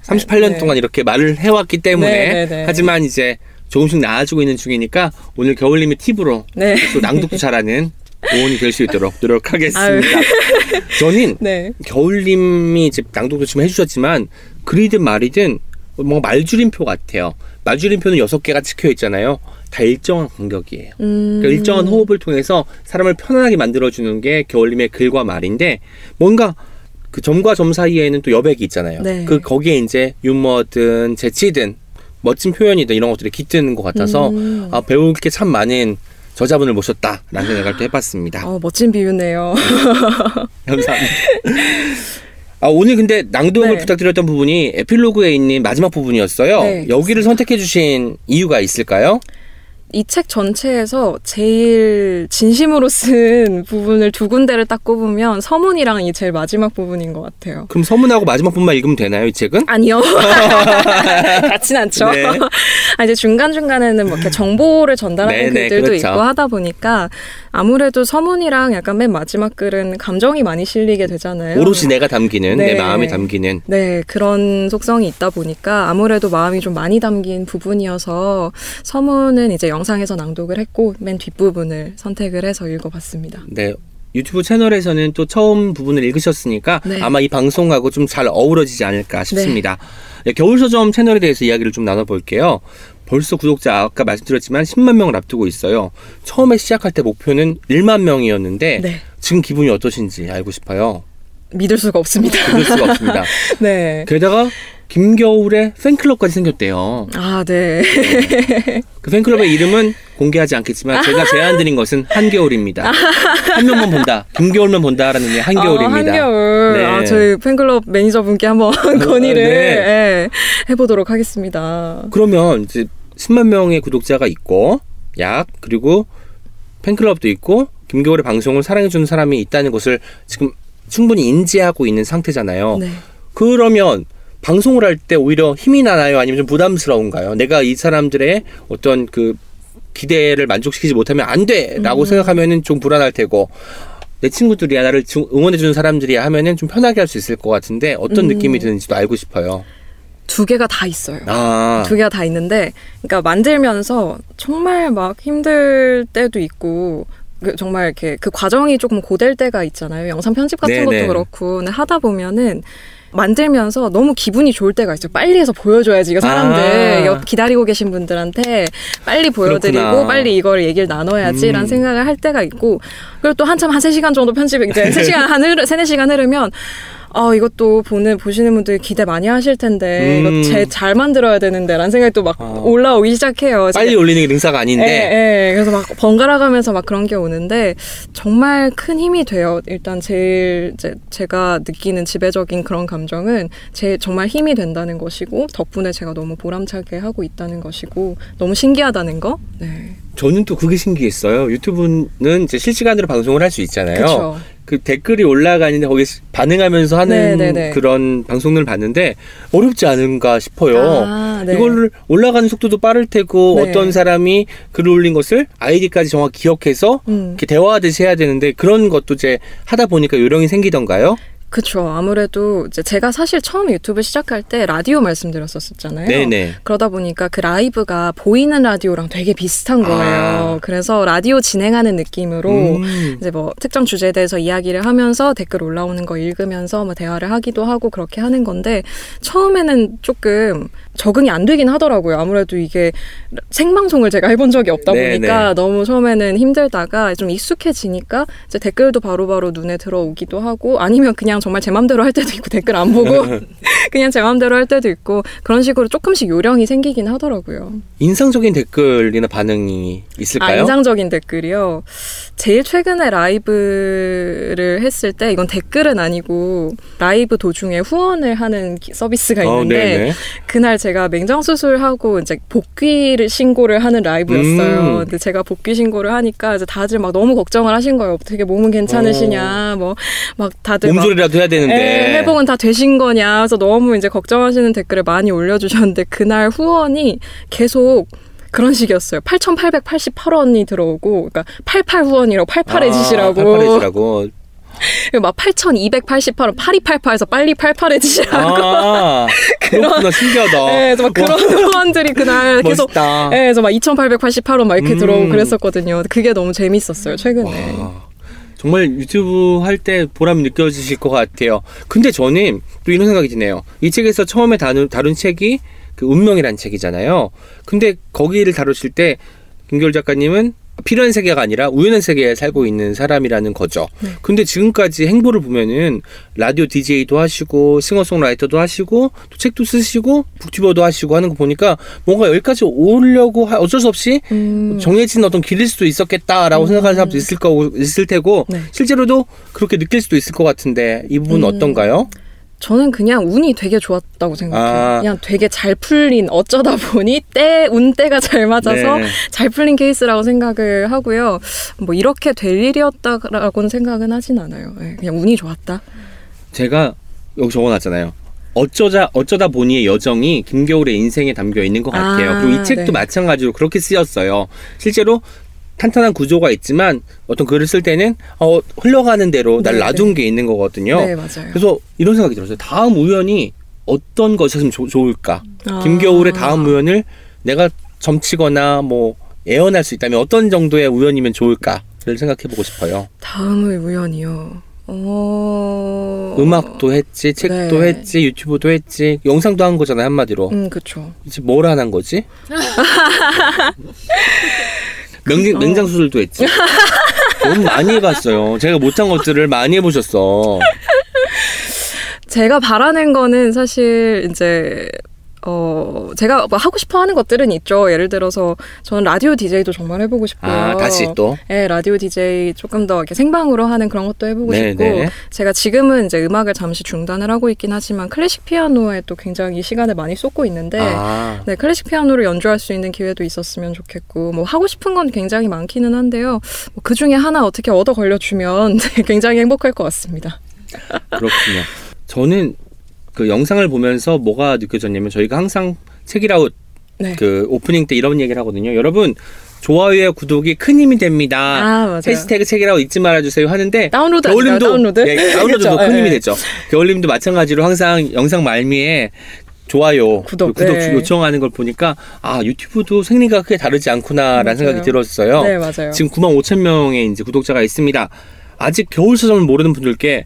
Speaker 1: 38년
Speaker 3: 네.
Speaker 1: 동안 이렇게 말을 해왔기 때문에
Speaker 3: 네, 네, 네.
Speaker 1: 하지만 이제 조금씩 나아지고 있는 중이니까 오늘 겨울님의 팁으로
Speaker 3: 네.
Speaker 1: 또 낭독도 잘하는 보온이 될 수 있도록 노력하겠습니다. 저는
Speaker 3: 네.
Speaker 1: 겨울님이 이제 낭독도 지금 해주셨지만 글이든 말이든 뭔가 말줄임표 같아요. 말줄임표는 여섯 개가 찍혀 있잖아요. 다 일정한 간격이에요.
Speaker 3: 음.
Speaker 1: 그러니까 일정한 호흡을 통해서 사람을 편안하게 만들어주는 게 겨울님의 글과 말인데 뭔가 그 점과 점 사이에는 또 여백이 있잖아요.
Speaker 3: 네.
Speaker 1: 그 거기에 이제 유머든 재치든 멋진 표현이든 이런 것들이 깃드는 것 같아서
Speaker 3: 음.
Speaker 1: 아, 배울 게 참 많은 저자분을 모셨다라는 생각을 또 해봤습니다.
Speaker 3: 어, 멋진 비유네요.
Speaker 1: 감사합니다. 아, 오늘 근데 낭독을
Speaker 3: 네.
Speaker 1: 부탁드렸던 부분이 에필로그에 있는 마지막 부분이었어요.
Speaker 3: 네,
Speaker 1: 여기를 선택해 주신 이유가 있을까요?
Speaker 3: 이 책 전체에서 제일 진심으로 쓴 <laughs> 부분을 두 군데를 딱 꼽으면 서문이랑 이 제일 마지막 부분인 것 같아요.
Speaker 1: 그럼 서문하고 마지막 부분만 읽으면 되나요, 이 책은?
Speaker 3: 아니요. <laughs> 같진 않죠.
Speaker 1: 네.
Speaker 3: 아, 이제 중간중간에는 뭐 이렇게 정보를 전달하는
Speaker 1: 네네,
Speaker 3: 글들도
Speaker 1: 그렇죠.
Speaker 3: 있고 하다 보니까 아무래도 서문이랑 약간 맨 마지막 글은 감정이 많이 실리게 되잖아요.
Speaker 1: 오롯이 내가 담기는 내
Speaker 3: 네.
Speaker 1: 마음이 담기는
Speaker 3: 네, 그런 속성이 있다 보니까 아무래도 마음이 좀 많이 담긴 부분이어서 서문은 이제 영 상에서 낭독을 했고 맨 뒷부분을 선택을 해서 읽어봤습니다.
Speaker 1: 네. 유튜브 채널에서는 또 처음 부분을 읽으셨으니까
Speaker 3: 네.
Speaker 1: 아마 이 방송하고 좀 잘 어우러지지 않을까 싶습니다. 네, 겨울 서점 채널에 대해서 이야기를 좀 나눠볼게요. 벌써 구독자 아까 말씀드렸지만 10만 명을 앞두고 있어요. 처음에 시작할 때 목표는 1만 명이었는데
Speaker 3: 네.
Speaker 1: 지금 기분이 어떠신지 알고 싶어요.
Speaker 3: 믿을 수가 없습니다.
Speaker 1: 믿을 수가 <laughs> 없습니다.
Speaker 3: 네.
Speaker 1: 게다가 김겨울의 팬클럽까지 생겼대요.
Speaker 3: 아, 네.
Speaker 1: 그 팬클럽의 이름은 공개하지 않겠지만 제가 제안드린 것은 한겨울입니다. 한 명만 본다. 김겨울만 본다라는 게 한겨울입니다.
Speaker 3: 아, 한겨울.
Speaker 1: 네.
Speaker 3: 아, 저희 팬클럽 매니저분께 한번 건의를
Speaker 1: 네.
Speaker 3: 예, 해보도록 하겠습니다.
Speaker 1: 그러면 이제 10만 명의 구독자가 있고 약 그리고 팬클럽도 있고 김겨울의 방송을 사랑해주는 사람이 있다는 것을 지금 충분히 인지하고 있는 상태잖아요.
Speaker 3: 네.
Speaker 1: 그러면 방송을 할 때 오히려 힘이 나나요? 아니면 좀 부담스러운가요? 내가 이 사람들의 어떤 그 기대를 만족시키지 못하면 안 돼라고 생각하면은 좀 불안할 테고 내 친구들이야 나를 중- 응원해 주는 사람들이야 하면은 좀 편하게 할 수 있을 것 같은데 어떤 느낌이 드는지도 알고 싶어요.
Speaker 3: 두 개가 다 있어요.
Speaker 1: 아,
Speaker 3: 두 개가 다 있는데, 그러니까 만들면서 정말 막 힘들 때도 있고, 그 정말 이렇게 그 과정이 조금 고될 때가 있잖아요. 영상 편집 같은
Speaker 1: 네네.
Speaker 3: 것도 그렇고, 근데 하다 보면은 만들면서 너무 기분이 좋을 때가 있어요. 빨리 해서 보여줘야지. 이거 사람들
Speaker 1: 아.
Speaker 3: 기다리고 계신 분들한테 빨리 보여드리고
Speaker 1: 그렇구나.
Speaker 3: 빨리 이걸 얘기를 나눠야지라는
Speaker 1: 음.
Speaker 3: 생각을 할 때가 있고 그리고 또 한참 한 3 시간 정도 편집 이제 3 시간 한 흐르, 3, 4 시간 흐르면 아, 이것도 보는, 보시는 분들 기대 많이 하실 텐데,
Speaker 1: 음.
Speaker 3: 이거 제 잘 만들어야 되는데, 라는 생각이 또 막
Speaker 1: 어.
Speaker 3: 올라오기 시작해요.
Speaker 1: 빨리 올리는 게 능사가 아닌데
Speaker 3: 예, 예. 그래서 막 번갈아 가면서 막 그런 게 오는데, 정말 큰 힘이 돼요. 일단 제일, 이제 제가 느끼는 지배적인 그런 감정은 제 정말 힘이 된다는 것이고, 덕분에 제가 너무 보람차게 하고 있다는 것이고, 너무 신기하다는 거? 네.
Speaker 1: 저는 또 그게 신기했어요. 유튜브는 이제 실시간으로 방송을 할 수 있잖아요.
Speaker 3: 그쵸.
Speaker 1: 그 댓글이 올라가는데 거기 반응하면서 하는
Speaker 3: 네네네.
Speaker 1: 그런 방송을 봤는데 어렵지 않은가 싶어요.
Speaker 3: 아, 네.
Speaker 1: 이거를 올라가는 속도도 빠를 테고
Speaker 3: 네.
Speaker 1: 어떤 사람이 글을 올린 것을 아이디까지 정확히 기억해서
Speaker 3: 음.
Speaker 1: 이렇게 대화하듯이 해야 되는데 그런 것도 이제 하다 보니까 요령이 생기던가요?
Speaker 3: 그쵸. 아무래도 이제 제가 사실 처음 유튜브 시작할 때 라디오 말씀드렸었잖아요.
Speaker 1: 네네.
Speaker 3: 그러다 보니까 그 라이브가 보이는 라디오랑 되게 비슷한 거예요.
Speaker 1: 아.
Speaker 3: 그래서 라디오 진행하는 느낌으로
Speaker 1: 음.
Speaker 3: 이제 뭐 특정 주제에 대해서 이야기를 하면서 댓글 올라오는 거 읽으면서 뭐 대화를 하기도 하고 그렇게 하는 건데 처음에는 조금 적응이 안 되긴 하더라고요. 아무래도 이게 생방송을 제가 해본 적이 없다
Speaker 1: 네,
Speaker 3: 보니까
Speaker 1: 네.
Speaker 3: 너무 처음에는 힘들다가 좀 익숙해지니까 이제 댓글도 바로 바로 눈에 들어오기도 하고 아니면 그냥 정말 제 맘대로 할 때도 있고 댓글 안 보고 <laughs> 그냥 제 맘대로 할 때도 있고 그런 식으로 조금씩 요령이 생기긴 하더라고요.
Speaker 1: 인상적인 댓글이나 반응이
Speaker 3: 아,
Speaker 1: 있을까요?
Speaker 3: 인상적인 댓글이요. 제일 최근에 라이브를 했을 때 이건 댓글은 아니고 라이브 도중에 후원을 하는 기- 서비스가
Speaker 1: 어,
Speaker 3: 있는데
Speaker 1: 네네.
Speaker 3: 그날 제가 맹장 수술하고 이제 복귀를 신고를 하는 라이브였어요.
Speaker 1: 음.
Speaker 3: 근데 제가 복귀 신고를 하니까 이제 다들 막 너무 걱정을 하신 거예요. 어떻게 몸은 괜찮으시냐, 뭐 막 다들 막
Speaker 1: 몸조리라도 해야 되는데.
Speaker 3: 예, 회복은 다 되신 거냐. 그래서 너무 이제 걱정하시는 댓글을 많이 올려주셨는데 그날 후원이 계속 그런 식이었어요. 8,888원이 들어오고, 그러니까 88 후원이라고 88해지시라고.
Speaker 1: 88해지라고. <laughs>
Speaker 3: 막 8,288원, 8288에서 빨리 88해지시라고.
Speaker 1: 아, <laughs> 그렇구나. 신기하다.
Speaker 3: 네, 그래서 막 그런 후원들이 그날 <laughs> 계속.
Speaker 1: 멋있다.
Speaker 3: 네, 그래서 막 2,888원 막 이렇게
Speaker 1: 음.
Speaker 3: 들어오고 그랬었거든요. 그게 너무 재밌었어요, 최근에.
Speaker 1: 와, 정말 유튜브 할 때 보람이 느껴지실 것 같아요. 근데 저는 또 이런 생각이 드네요. 이 책에서 처음에 다룬, 다룬 책이 그 운명이란 책이잖아요. 근데 거기를 다루실 때 김겨울 작가님은 필요한 세계가 아니라 우연한 세계에 살고 있는 사람이라는 거죠.
Speaker 3: 네.
Speaker 1: 근데 지금까지 행보를 보면은 라디오 DJ도 하시고 싱어송라이터도 하시고 또 책도 쓰시고 북튜버도 하시고 하는 거 보니까 뭔가 여기까지 오려고 하- 어쩔 수 없이
Speaker 3: 음,
Speaker 1: 정해진 어떤 길일 수도 있었겠다라고
Speaker 3: 음.
Speaker 1: 생각하는 사람도 있을 거고 있을 테고
Speaker 3: 네.
Speaker 1: 실제로도 그렇게 느낄 수도 있을 것 같은데 이 부분 은
Speaker 3: 음.
Speaker 1: 어떤가요?
Speaker 3: 저는 그냥 운이 되게 좋았다고 생각해요.
Speaker 1: 아.
Speaker 3: 그냥 되게 잘 풀린 어쩌다 보니 때 운때가 잘 맞아서
Speaker 1: 네.
Speaker 3: 잘 풀린 케이스라고 생각을 하고요. 뭐 이렇게 될 일이었다라고는 생각은 하진 않아요. 네, 그냥 운이 좋았다.
Speaker 1: 제가 여기 적어놨잖아요. 어쩌자 어쩌다 보니의 여정이 김겨울의 인생에 담겨 있는 것 같아요.
Speaker 3: 아,
Speaker 1: 그리고 이 책도
Speaker 3: 네.
Speaker 1: 마찬가지로 그렇게 쓰였어요. 실제로 탄탄한 구조가 있지만 어떤 글을 쓸 때는 어, 흘러가는 대로 날
Speaker 3: 네,
Speaker 1: 놔둔 게 있는 거거든요.
Speaker 3: 네, 맞아요.
Speaker 1: 그래서 이런 생각이 들었어요. 다음 우연이 어떤 것이었으면 좋- 좋을까?
Speaker 3: 아.
Speaker 1: 김겨울의 다음 우연을 내가 점치거나 뭐 예언할 수 있다면 어떤 정도의 우연이면 좋을까를 생각해 보고 싶어요.
Speaker 3: 다음의 우연이요. 어...
Speaker 1: 음악도 했지, 책도
Speaker 3: 네.
Speaker 1: 했지, 유튜브도 했지, 영상도 한 거잖아요, 한마디로.
Speaker 3: 음, 그쵸.
Speaker 1: 이제 뭘안 거지? <laughs> 맹, 맹장 수술도 했지. <laughs> 너무 많이 해봤어요. 제가 못한 것들을 많이 해보셨어.
Speaker 3: 제가 바라는 거는 사실 이제 어 제가 뭐 하고 싶어 하는 것들은 있죠. 예를 들어서 저는 라디오 DJ도 정말 해보고 싶고요.
Speaker 1: 아, 다시 또.
Speaker 3: 네, 라디오 DJ 조금 더 이렇게 생방으로 하는 그런 것도 해보고
Speaker 1: 네,
Speaker 3: 싶고
Speaker 1: 네.
Speaker 3: 제가 지금은 이제 음악을 잠시 중단을 하고 있긴 하지만 클래식 피아노에 또 굉장히 시간을 많이 쏟고 있는데
Speaker 1: 아,
Speaker 3: 네, 클래식 피아노를 연주할 수 있는 기회도 있었으면 좋겠고, 뭐, 하고 싶은 건 굉장히 많기는 한데요. 뭐, 그 중에 하나 어떻게 얻어 걸려주면 <laughs> 굉장히 행복할 것 같습니다.
Speaker 1: 그렇군요. 저는 그 영상을 보면서 뭐가 느껴졌냐면 저희가 항상 책이라웃
Speaker 3: 네.
Speaker 1: 그 오프닝 때 이런 얘기를 하거든요. 여러분 좋아요와 구독이 큰 힘이 됩니다.
Speaker 3: 아, 맞아요.
Speaker 1: 해시태그 책이라웃 잊지 말아주세요 하는데
Speaker 3: 다운로드
Speaker 1: 겨울님도?
Speaker 3: 다운로드?
Speaker 1: 예, 다운로드도
Speaker 3: 그쵸?
Speaker 1: 큰 힘이
Speaker 3: 예.
Speaker 1: 됐죠. 겨울님도 마찬가지로 항상 영상 말미에 좋아요,
Speaker 3: 구독,
Speaker 1: 그 구독
Speaker 3: 네.
Speaker 1: 요청하는 걸 보니까 아 유튜브도 생리가 크게 다르지 않구나라는. 생각이 들었어요.
Speaker 3: 네, 맞아요.
Speaker 1: 지금 9만 5천 명의 이제 구독자가 있습니다. 아직 겨울 서점을 모르는 분들께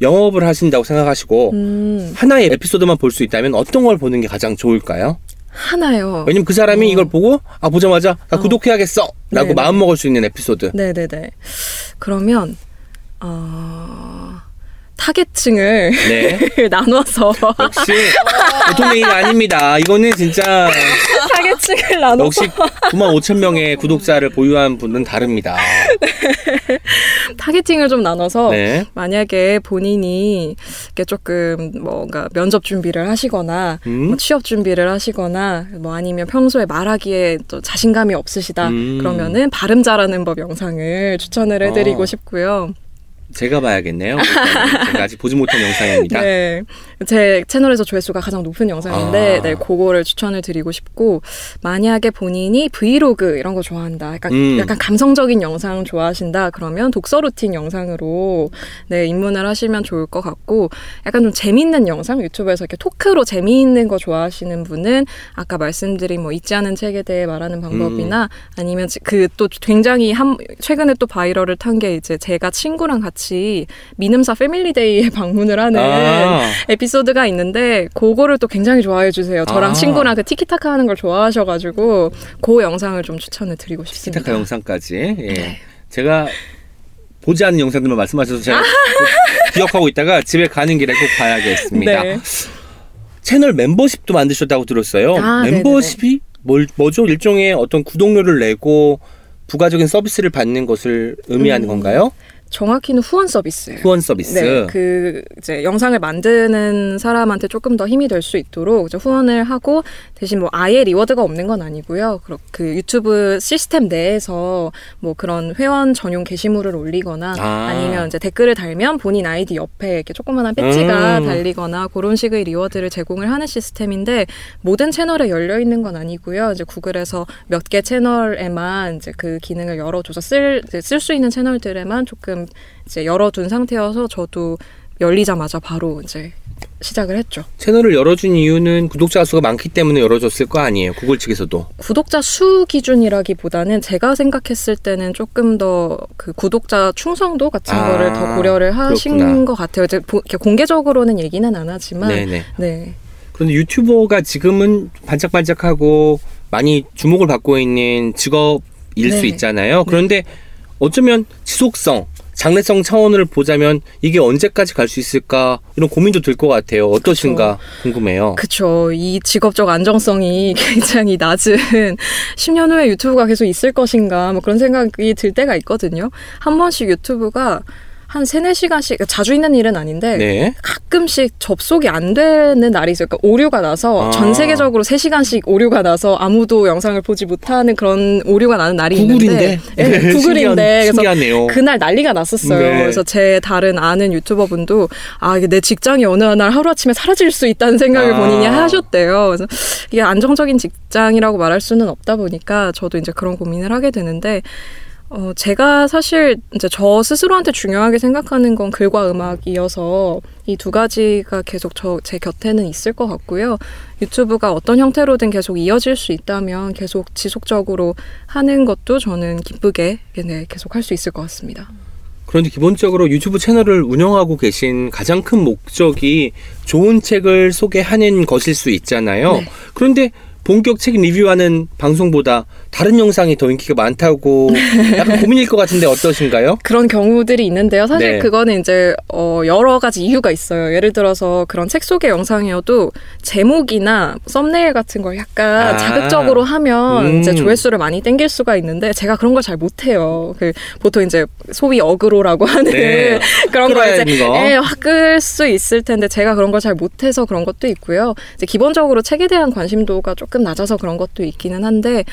Speaker 1: 영업을 하신다고 생각하시고
Speaker 3: 음,
Speaker 1: 하나의 에피소드만 볼 수 있다면 어떤 걸 보는 게 가장 좋을까요?
Speaker 3: 하나요.
Speaker 1: 왜냐면 그 사람이
Speaker 3: 어.
Speaker 1: 이걸 보고 아 보자마자 나
Speaker 3: 어.
Speaker 1: 구독해야겠어 라고
Speaker 3: 네,
Speaker 1: 마음 먹을 수 있는 에피소드.
Speaker 3: 네네네. 그러면, 어, 타겟층을
Speaker 1: 네. <laughs>
Speaker 3: 나눠서,
Speaker 1: 역시 보통 얘기가 아닙니다. 이거는 진짜
Speaker 3: 타겟층을 나눠서,
Speaker 1: 역시 9만 5천 명의 구독자를 보유한 분은 다릅니다. <laughs>
Speaker 3: 타겟팅을 좀 나눠서,
Speaker 1: 네.
Speaker 3: 만약에 본인이 이렇게 조금 뭔가 면접 준비를 하시거나
Speaker 1: 음?
Speaker 3: 뭐 취업 준비를 하시거나 뭐 아니면 평소에 말하기에 또 자신감이 없으시다
Speaker 1: 음.
Speaker 3: 그러면은 발음 잘하는 법 영상을 추천을 해드리고
Speaker 1: 어.
Speaker 3: 싶고요.
Speaker 1: 제가 봐야겠네요. 제가 아직 보지 못한 영상입니다.
Speaker 3: 네, 제 채널에서 조회수가 가장 높은 영상인데
Speaker 1: 아.
Speaker 3: 네, 그거를 추천을 드리고 싶고 만약에 본인이 브이로그 이런 거 좋아한다, 약간
Speaker 1: 음.
Speaker 3: 약간 감성적인 영상 좋아하신다 그러면 독서 루틴 영상으로 네 입문을 하시면 좋을 것 같고 약간 좀 재미있는 영상 유튜브에서 이렇게 talk로 재미있는 거 좋아하시는 분은 아까 말씀드린 뭐 읽지 않은 책에 대해 말하는 방법이나 아니면 그 또 굉장히 한 최근에 또 viral을 탄 게 이제 제가 친구랑 같이 민음사 family day에 <laughs> 방문을 하는
Speaker 1: 아,
Speaker 3: 에피소드가 있는데 그거를 또 굉장히 좋아해 주세요. 저랑
Speaker 1: 아.
Speaker 3: 친구랑 그 티키타카 하는 걸 좋아하셔가지고 그 영상을 좀 추천을 드리고 싶습니다.
Speaker 1: 티타카 영상까지. 예.
Speaker 3: 네.
Speaker 1: 제가 보지 않는 영상들만 말씀하셔서 제가 꼭 기억하고 있다가 집에 가는 길에 꼭 봐야겠습니다.
Speaker 3: 네.
Speaker 1: 채널 멤버십도 만드셨다고 들었어요.
Speaker 3: 아,
Speaker 1: 멤버십이 뭘, 뭐죠? 일종의 어떤 구독료를 내고 부가적인 서비스를 받는 것을 의미하는
Speaker 3: 음.
Speaker 1: 건가요?
Speaker 3: 정확히는 후원 서비스예요.
Speaker 1: 후원 서비스.
Speaker 3: 네, 그 이제 영상을 만드는 사람한테 조금 더 힘이 될 수 있도록 이제 후원을 하고 대신 뭐 아예 reward가 없는 건 아니고요. 그 유튜브 시스템 내에서 뭐 그런 회원 전용 게시물을 올리거나
Speaker 1: 아.
Speaker 3: 아. 니면 이제 댓글을 달면 본인 아이디 옆에 이렇게 조그만한 배지가
Speaker 1: 음.
Speaker 3: 달리거나 그런 식의 reward를 제공을 하는 시스템인데 모든 채널에 열려 있는 건 아니고요. 이제 구글에서 몇 개 채널에만 이제 그 기능을 열어줘서 쓸 쓸 수 있는 채널들에만 조금 이제 열어둔 상태여서 저도 열리자마자 바로 이제 시작을 했죠.
Speaker 1: 채널을 열어준 이유는 구독자 수가 많기 때문에 열어줬을 거 아니에요. 구글 측에서도.
Speaker 3: 구독자 수 기준이라기보다는 제가 생각했을 때는 조금 더 그 구독자 충성도 같은
Speaker 1: 아,
Speaker 3: 거를 더 고려를 하신
Speaker 1: 그렇구나.
Speaker 3: 것 같아요. 이제 공개적으로는 얘기는 안 하지만
Speaker 1: 네네.
Speaker 3: 네.
Speaker 1: 그런데 유튜버가 지금은 반짝반짝하고 많이 주목을 받고 있는 일수
Speaker 3: 네.
Speaker 1: 있잖아요. 그런데 어쩌면 지속성, 장래성 차원을 보자면 이게 언제까지 갈 수 있을까 이런 고민도 들 것 같아요. 어떠신가 궁금해요.
Speaker 3: 그쵸. 이 직업적 안정성이 <laughs> 굉장히 낮은 10년 후에 유튜브가 계속 있을 것인가 뭐 그런 생각이 들 때가 있거든요. 한 번씩 유튜브가 한 세네 시간씩 자주 있는 일은 아닌데
Speaker 1: 네.
Speaker 3: 가끔씩 접속이 안 되는 날이 있어요. 그러니까 오류가 나서
Speaker 1: 아.
Speaker 3: 전 세계적으로 3시간씩 오류가 나서 아무도 영상을 보지 못하는 그런 오류가 나는 날이
Speaker 1: 구글인데.
Speaker 3: 있는데 네, 구글인데
Speaker 1: 신기한,
Speaker 3: 그래서
Speaker 1: 신기하네요.
Speaker 3: 그날 난리가 났었어요.
Speaker 1: 네.
Speaker 3: 그래서 제 다른 아는 유튜버분도 아 내 직장이 어느 날 하루 아침에 사라질 수 있다는 생각을
Speaker 1: 아.
Speaker 3: 본인이 하셨대요. 그래서 이게 안정적인 직장이라고 말할 수는 없다 보니까 저도 이제 그런 고민을 하게 되는데 어 제가 사실 이제 저 스스로한테 중요하게 생각하는 건 글과 음악이어서 이 두 가지가 계속 저 제 곁에는 있을 것 같고요. 유튜브가 어떤 형태로든 계속 이어질 수 있다면 계속 지속적으로 하는 것도 저는 기쁘게 네, 계속 할 수 있을 것 같습니다.
Speaker 1: 그런데 기본적으로 유튜브 채널을 운영하고 계신 가장 큰 목적이 좋은 책을 소개하는 것일 수 있잖아요.
Speaker 3: 네.
Speaker 1: 그런데 본격 책 리뷰하는 방송보다 다른 영상이 더 인기가 많다고 <laughs> 약간 고민일 것 같은데 어떠신가요?
Speaker 3: 그런 경우들이 있는데요. 사실
Speaker 1: 네.
Speaker 3: 그거는 이제 어 여러 가지 이유가 있어요. 예를 들어서 그런 책 속의 영상이어도 제목이나 썸네일 같은 걸 약간
Speaker 1: 아.
Speaker 3: 자극적으로 하면
Speaker 1: 음.
Speaker 3: 이제 조회수를 많이 땡길 수가 있는데 제가 그런 걸 잘 못해요. 그 보통 이제 소위 어그로라고 하는
Speaker 1: 네. <laughs>
Speaker 3: 그런 거
Speaker 1: 끌어야
Speaker 3: 이제
Speaker 1: 거.
Speaker 3: 예, 확끌수 있을 텐데 제가 그런 걸 잘 못해서 그런 것도 있고요. 이제 기본적으로 책에 대한 관심도가 조금 낮아서 그런 것도 있기는 한데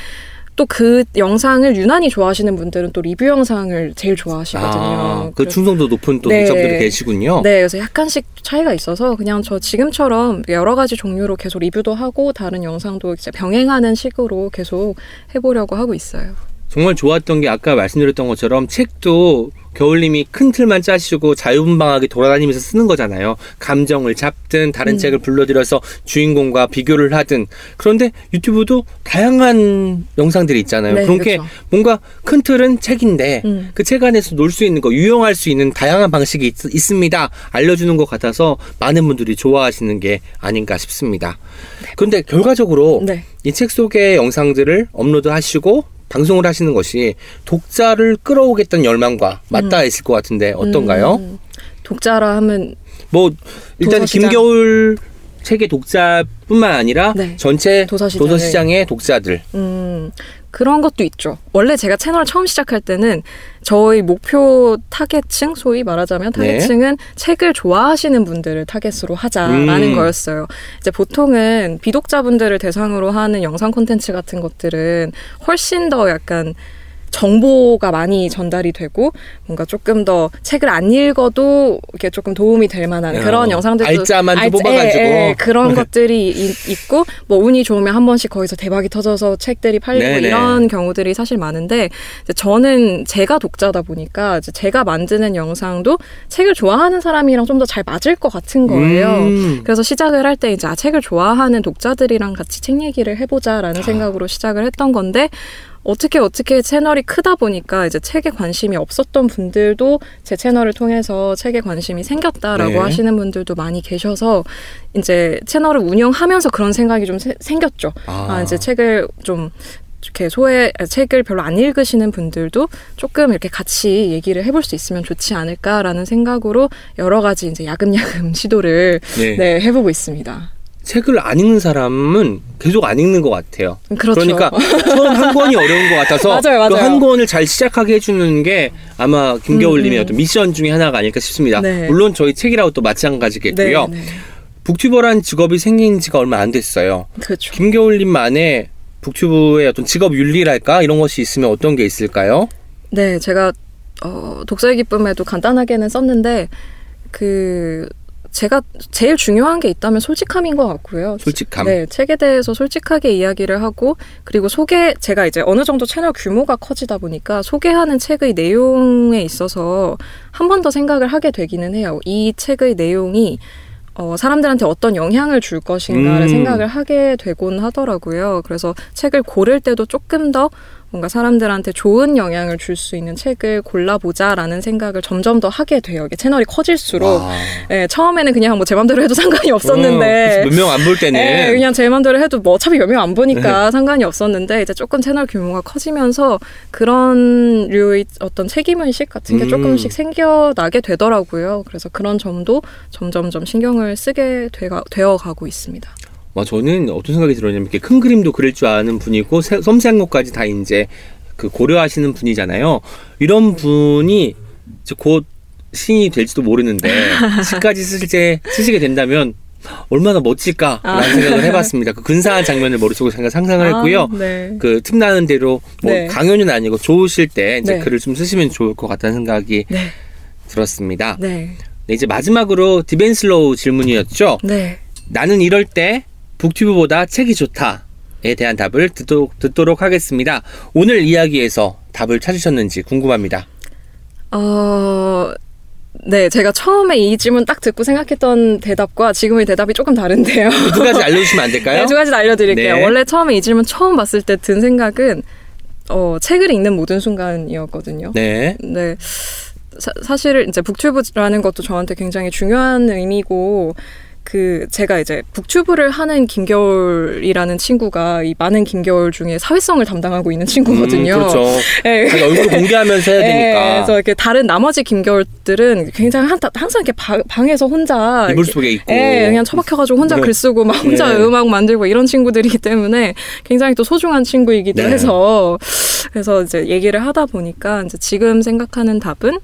Speaker 3: 또 그 영상을 유난히 좋아하시는 분들은 또 리뷰 영상을 제일 좋아하시거든요.
Speaker 1: 아, 그 충성도 높은 또
Speaker 3: 네.
Speaker 1: 독자분들이 계시군요.
Speaker 3: 네, 그래서 약간씩 차이가 있어서 그냥 저 지금처럼 여러 가지 종류로 계속 리뷰도 하고 다른 영상도 이제 병행하는 식으로 계속 해보려고 하고 있어요.
Speaker 1: 정말 좋았던 게 아까 말씀드렸던 것처럼 책도 겨울님이 큰 틀만 짜시고 자유분방하게 돌아다니면서 쓰는 거잖아요. 감정을 잡든 다른
Speaker 3: 음.
Speaker 1: 책을 불러들여서 주인공과 비교를 하든 그런데 유튜브도 다양한 영상들이 있잖아요.
Speaker 3: 네,
Speaker 1: 그런 게
Speaker 3: 그렇죠.
Speaker 1: 뭔가 큰 틀은 책인데
Speaker 3: 음.
Speaker 1: 그책 안에서 놀 수 있는 거 유용할 수 있는 다양한 방식이 있, 있습니다. 알려주는 것 같아서 많은 분들이 좋아하시는 게 아닌가 싶습니다. 그런데 결과적으로
Speaker 3: 네.
Speaker 1: 이책 속의 영상들을 업로드하시고 방송을 하시는 것이 독자를 끌어오겠다는 열망과 맞닿아 있을 것 같은데 어떤가요?
Speaker 3: 음, 독자라 하면
Speaker 1: 뭐 일단
Speaker 3: 도서시장.
Speaker 1: 김겨울 책의 독자뿐만 아니라
Speaker 3: 네.
Speaker 1: 전체
Speaker 3: 도서시장의-
Speaker 1: 도서시장의 독자들
Speaker 3: 음, 그런 것도 있죠. 원래 제가 채널 처음 시작할 때는 저희 목표 타겟층, 소위 말하자면
Speaker 1: 네.
Speaker 3: 타겟층은 책을 좋아하시는 분들을 타겟으로 하자라는
Speaker 1: 음.
Speaker 3: 거였어요. 이제 보통은 비독자분들을 대상으로 하는 영상 콘텐츠 같은 것들은 훨씬 더 약간 정보가 많이 전달이 되고 뭔가 조금 더 책을 안 읽어도 이렇게 조금 도움이 될 만한
Speaker 1: 어,
Speaker 3: 그런 영상들도
Speaker 1: 알짜만 좀
Speaker 3: 알짜-
Speaker 1: 뽑아가지고.
Speaker 3: 예, 예, 그런 것들이 이- 있고 뭐 운이 좋으면 한 번씩 거기서 대박이 터져서 책들이 팔리고
Speaker 1: 네네.
Speaker 3: 이런 경우들이 사실 많은데 저는 제가 독자다 보니까 제가 만드는 영상도 책을 좋아하는 사람이랑 좀 더 잘 맞을 것 같은 거예요.
Speaker 1: 음.
Speaker 3: 그래서 시작을 할 때 이제 아, 책을 좋아하는 독자들이랑 같이 책 얘기를 해보자라는 생각으로 시작을 했던 건데 어떻게 어떻게 채널이 크다 보니까 이제 책에 관심이 없었던 분들도 제 채널을 통해서 책에 관심이 생겼다라고
Speaker 1: 네.
Speaker 3: 하시는 분들도 많이 계셔서 이제 채널을 운영하면서 그런 생각이 좀 세- 생겼죠.
Speaker 1: 아.
Speaker 3: 아, 이제 책을 좀 이렇게 소외 아, 책을 별로 안 읽으시는 분들도 조금 이렇게 같이 얘기를 해볼 수 있으면 좋지 않을까라는 생각으로 여러 가지 이제 야금야금 <laughs> 시도를
Speaker 1: 네.
Speaker 3: 네, 해보고 있습니다.
Speaker 1: 책을 안 읽는 사람은 계속 안 읽는 것 같아요.
Speaker 3: 그렇죠.
Speaker 1: 러니까 처음 한 권이 어려운 것 같아서 <laughs>
Speaker 3: 맞아요, 맞아요.
Speaker 1: 그한 권을 잘 시작하게 해주는 게 아마 김겨울님의
Speaker 3: 음, 음.
Speaker 1: 어떤 미션 중에 하나가 아닐까 싶습니다.
Speaker 3: 네.
Speaker 1: 물론 저희 책이라고 또 마찬가지겠고요.
Speaker 3: 네, 네.
Speaker 1: 북튜버란 직업이 생긴 지가 얼마 안 됐어요.
Speaker 3: 그렇죠.
Speaker 1: 김겨울님만의 북튜브의 어떤 직업 윤리랄까 이런 것이 있으면 어떤 게 있을까요?
Speaker 3: 네, 제가 어, 독서의 기쁨에도 간단하게는 썼는데 그 제가 제일 중요한 게 있다면 솔직함인 것 같고요.
Speaker 1: 솔직함.
Speaker 3: 네, 책에 대해서 솔직하게 이야기를 하고 그리고 소개 제가 이제 어느 정도 채널 규모가 커지다 보니까 소개하는 책의 내용에 있어서 한 번 더 생각을 하게 되기는 해요. 이 책의 내용이 어, 사람들한테 어떤 영향을 줄 것인가를
Speaker 1: 음.
Speaker 3: 생각을 하게 되곤 하더라고요. 그래서 책을 고를 때도 조금 더 뭔가 사람들한테 좋은 영향을 줄 수 있는 책을 골라보자라는 생각을 점점 더 하게 돼요. 이게 채널이 커질수록
Speaker 1: 와.
Speaker 3: 예, 처음에는 그냥 뭐 제 맘대로 해도 <laughs> 상관이 없었는데
Speaker 1: 몇명 안 볼 때는
Speaker 3: 예, 그냥 제 맘대로 해도 뭐 어차피 몇 명 안 보니까
Speaker 1: 네.
Speaker 3: 상관이 없었는데 이제 조금 채널 규모가 커지면서 그런 류의 어떤 책임 의식 같은 게
Speaker 1: 음.
Speaker 3: 조금씩 생겨나게 되더라고요. 그래서 그런 점도 점점점 신경을 쓰게 되가, 되어가고 있습니다.
Speaker 1: 와, 저는 어떤 생각이 들었냐면 이렇게 큰 그림도 그릴 줄 아는 분이고 세- 섬세한 것까지 다 이제 그 고려하시는 분이잖아요. 이런 분이 이제 곧 신이 될지도 모르는데 <laughs> 시까지 쓰실 때 쓰시게 된다면 얼마나 멋질까라는
Speaker 3: 아.
Speaker 1: 생각을 해봤습니다. 그 근사한 장면을 머릿속에 생각- 상상을 했고요.
Speaker 3: 아, 네.
Speaker 1: 그 틈 나는 대로 뭐
Speaker 3: 네.
Speaker 1: 강연은 아니고 좋으실 때 이제
Speaker 3: 네.
Speaker 1: 글을 좀 쓰시면 좋을 것 같다는 생각이
Speaker 3: 네.
Speaker 1: 들었습니다.
Speaker 3: 네.
Speaker 1: 네, 이제 마지막으로 deep and slow 질문이었죠.
Speaker 3: 네.
Speaker 1: 나는 이럴 때 BookTube보다 책이 좋다에 대한 답을 듣도록, 듣도록 하겠습니다. 오늘 이야기에서 답을 찾으셨는지 궁금합니다.
Speaker 3: 어, 네, 제가 처음에 이 질문 딱 듣고 생각했던 대답과 지금의 대답이 조금 다른데요.
Speaker 1: 두 가지 <laughs> 알려주시면 안 될까요?
Speaker 3: 네, 두 가지 알려드릴게요.
Speaker 1: 네.
Speaker 3: 원래 처음에 이 질문 처음 봤을 때 든 생각은 어, 책을 읽는 모든 순간이었거든요.
Speaker 1: 네.
Speaker 3: 네. 사, 사실 이제 북튜브라는 것도 저한테 굉장히 중요한 의미고 그 제가 이제 북튜브를 하는 김겨울이라는 친구가 이 많은 김겨울 중에 사회성을 담당하고 있는 친구거든요.
Speaker 1: 음, 그렇죠. <laughs>
Speaker 3: 네.
Speaker 1: 얼굴 공개하면서 해야 <laughs>
Speaker 3: 네,
Speaker 1: 되니까.
Speaker 3: 그래서 이렇게 다른 나머지 김겨울들은 굉장히 한, 항상 이렇게 방, 방에서 혼자
Speaker 1: 이불 속에 있고.
Speaker 3: 예, 그냥 처박혀가지고 혼자
Speaker 1: 네.
Speaker 3: 글 쓰고 막 혼자
Speaker 1: 네.
Speaker 3: 음악 만들고 이런 친구들이기 때문에 굉장히 또 소중한 친구이기도
Speaker 1: 네.
Speaker 3: 해서 그래서 이제 얘기를 하다 보니까 이제 지금 생각하는 답은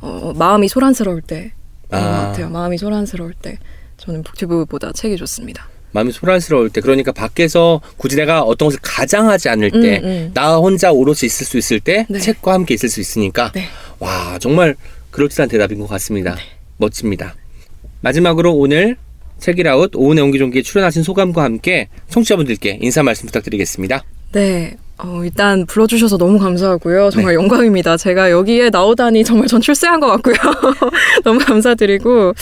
Speaker 3: 어, 마음이 소란스러울 때 인것
Speaker 1: 아.
Speaker 3: 같아요. 마음이 소란스러울 때 저는 북튜브보다 책이 좋습니다.
Speaker 1: 마음이 소란스러울 때, 그러니까 밖에서 굳이 내가 어떤 것을 가장하지 않을 때,
Speaker 3: 음, 음.
Speaker 1: 나 혼자 오롯이 있을 수 있을 때,
Speaker 3: 네.
Speaker 1: 책과 함께 있을 수 있으니까,
Speaker 3: 네.
Speaker 1: 와, 정말 그럴듯한 대답인 것 같습니다. 멋집니다. 마지막으로 오늘 책이라웃 오은의 옹기종기에 출연하신 소감과 함께 청취자분들께 인사 말씀 부탁드리겠습니다.
Speaker 3: 네. 어, 일단 불러주셔서 너무 감사하고요. 정말
Speaker 1: 네.
Speaker 3: 영광입니다. 제가 여기에 나오다니 정말 전 출세한 것 같고요. <laughs> 너무 감사드리고,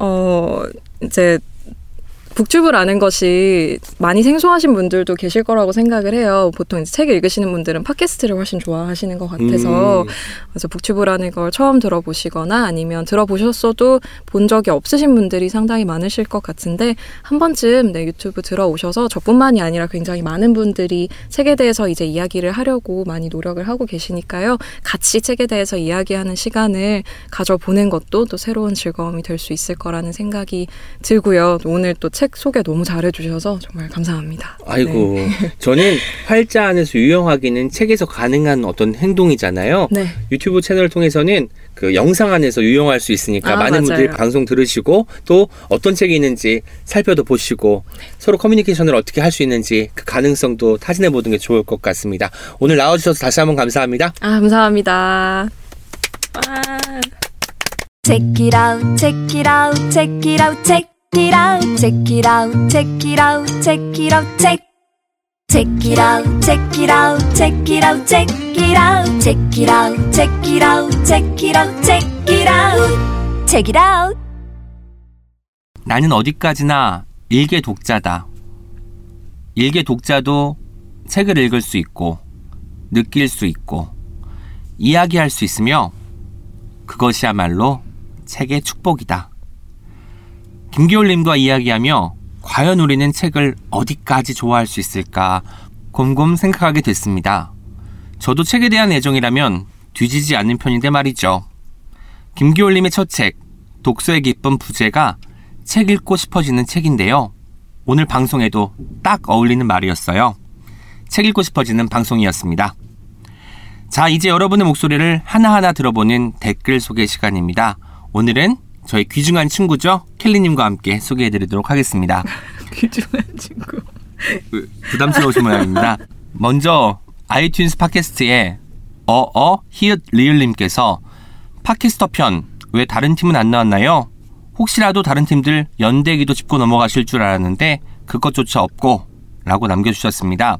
Speaker 3: 어, 이제, 북튜브라는 것이 많이 생소하신 분들도 계실 거라고 생각을 해요. 보통 이제 책 읽으시는 분들은 팟캐스트를 훨씬 좋아하시는 것 같아서
Speaker 1: 음,
Speaker 3: 그래서 북튜브라는 걸 처음 들어보시거나 아니면 들어보셨어도 본 적이 없으신 분들이 상당히 많으실 것 같은데 한 번쯤 네, 유튜브 들어오셔서 저뿐만이 아니라 굉장히 많은 분들이 책에 대해서 이제 이야기를 하려고 많이 노력을 하고 계시니까요. 같이 책에 대해서 이야기하는 시간을 가져보는 것도 또 새로운 즐거움이 될 수 있을 거라는 생각이 들고요. 오늘 또책 소개 너무 잘해주셔서 정말 감사합니다.
Speaker 1: 아이고, <laughs> 저는 활자 안에서 유용하기는 책에서 가능한 어떤 행동이잖아요.
Speaker 3: 네.
Speaker 1: 유튜브 채널을 통해서는 그 영상 안에서 유용할 수 있으니까
Speaker 3: 아,
Speaker 1: 많은 분들이
Speaker 3: 맞아요.
Speaker 1: 방송 들으시고 또 어떤 책이 있는지 살펴도 보시고 서로 커뮤니케이션을 어떻게 할 수 있는지 그 가능성도 타진해 보는 게 좋을 것 같습니다. 오늘 나와주셔서 다시 한번 감사합니다.
Speaker 3: 아, 감사합니다. 와.
Speaker 2: Check it out, check it out, check it out, check it out, check it out, check it out, check it out, check. Check it out, check it out, check it out, check it out, check it out, check it out, check it out, check it out, check it out.
Speaker 1: 나는 어디까지나 일개 독자다. 일개 독자도 책을 읽을 수 있고, 느낄 수 있고, 이야기할 수 있으며, 그것이야말로 책의 축복이다. 김기올님과 이야기하며, 과연 우리는 책을 어디까지 좋아할 수 있을까 곰곰 생각하게 됐습니다. 저도 책에 대한 애정이라면 뒤지지 않는 편인데 말이죠. 김기올님의 첫 책, 독서의 기쁨 부제가 책 읽고 싶어지는 책인데요. 오늘 방송에도 딱 어울리는 말이었어요. 책 읽고 싶어지는 방송이었습니다. 자, 이제 여러분의 목소리를 하나하나 들어보는 댓글 소개 시간입니다. 오늘은 저희 귀중한 친구죠. 켈리님과 함께 소개해드리도록 하겠습니다. <laughs>
Speaker 3: 귀중한 친구.
Speaker 1: 그, 부담스러우신 모양입니다. 먼저 아이튠스 팟캐스트에 어어 히읗 리을님께서 팟캐스터 편 왜 다른 팀은 안 나왔나요? 혹시라도 다른 팀들 연대기도 짚고 넘어가실 줄 알았는데 그것조차 없고 라고 남겨주셨습니다.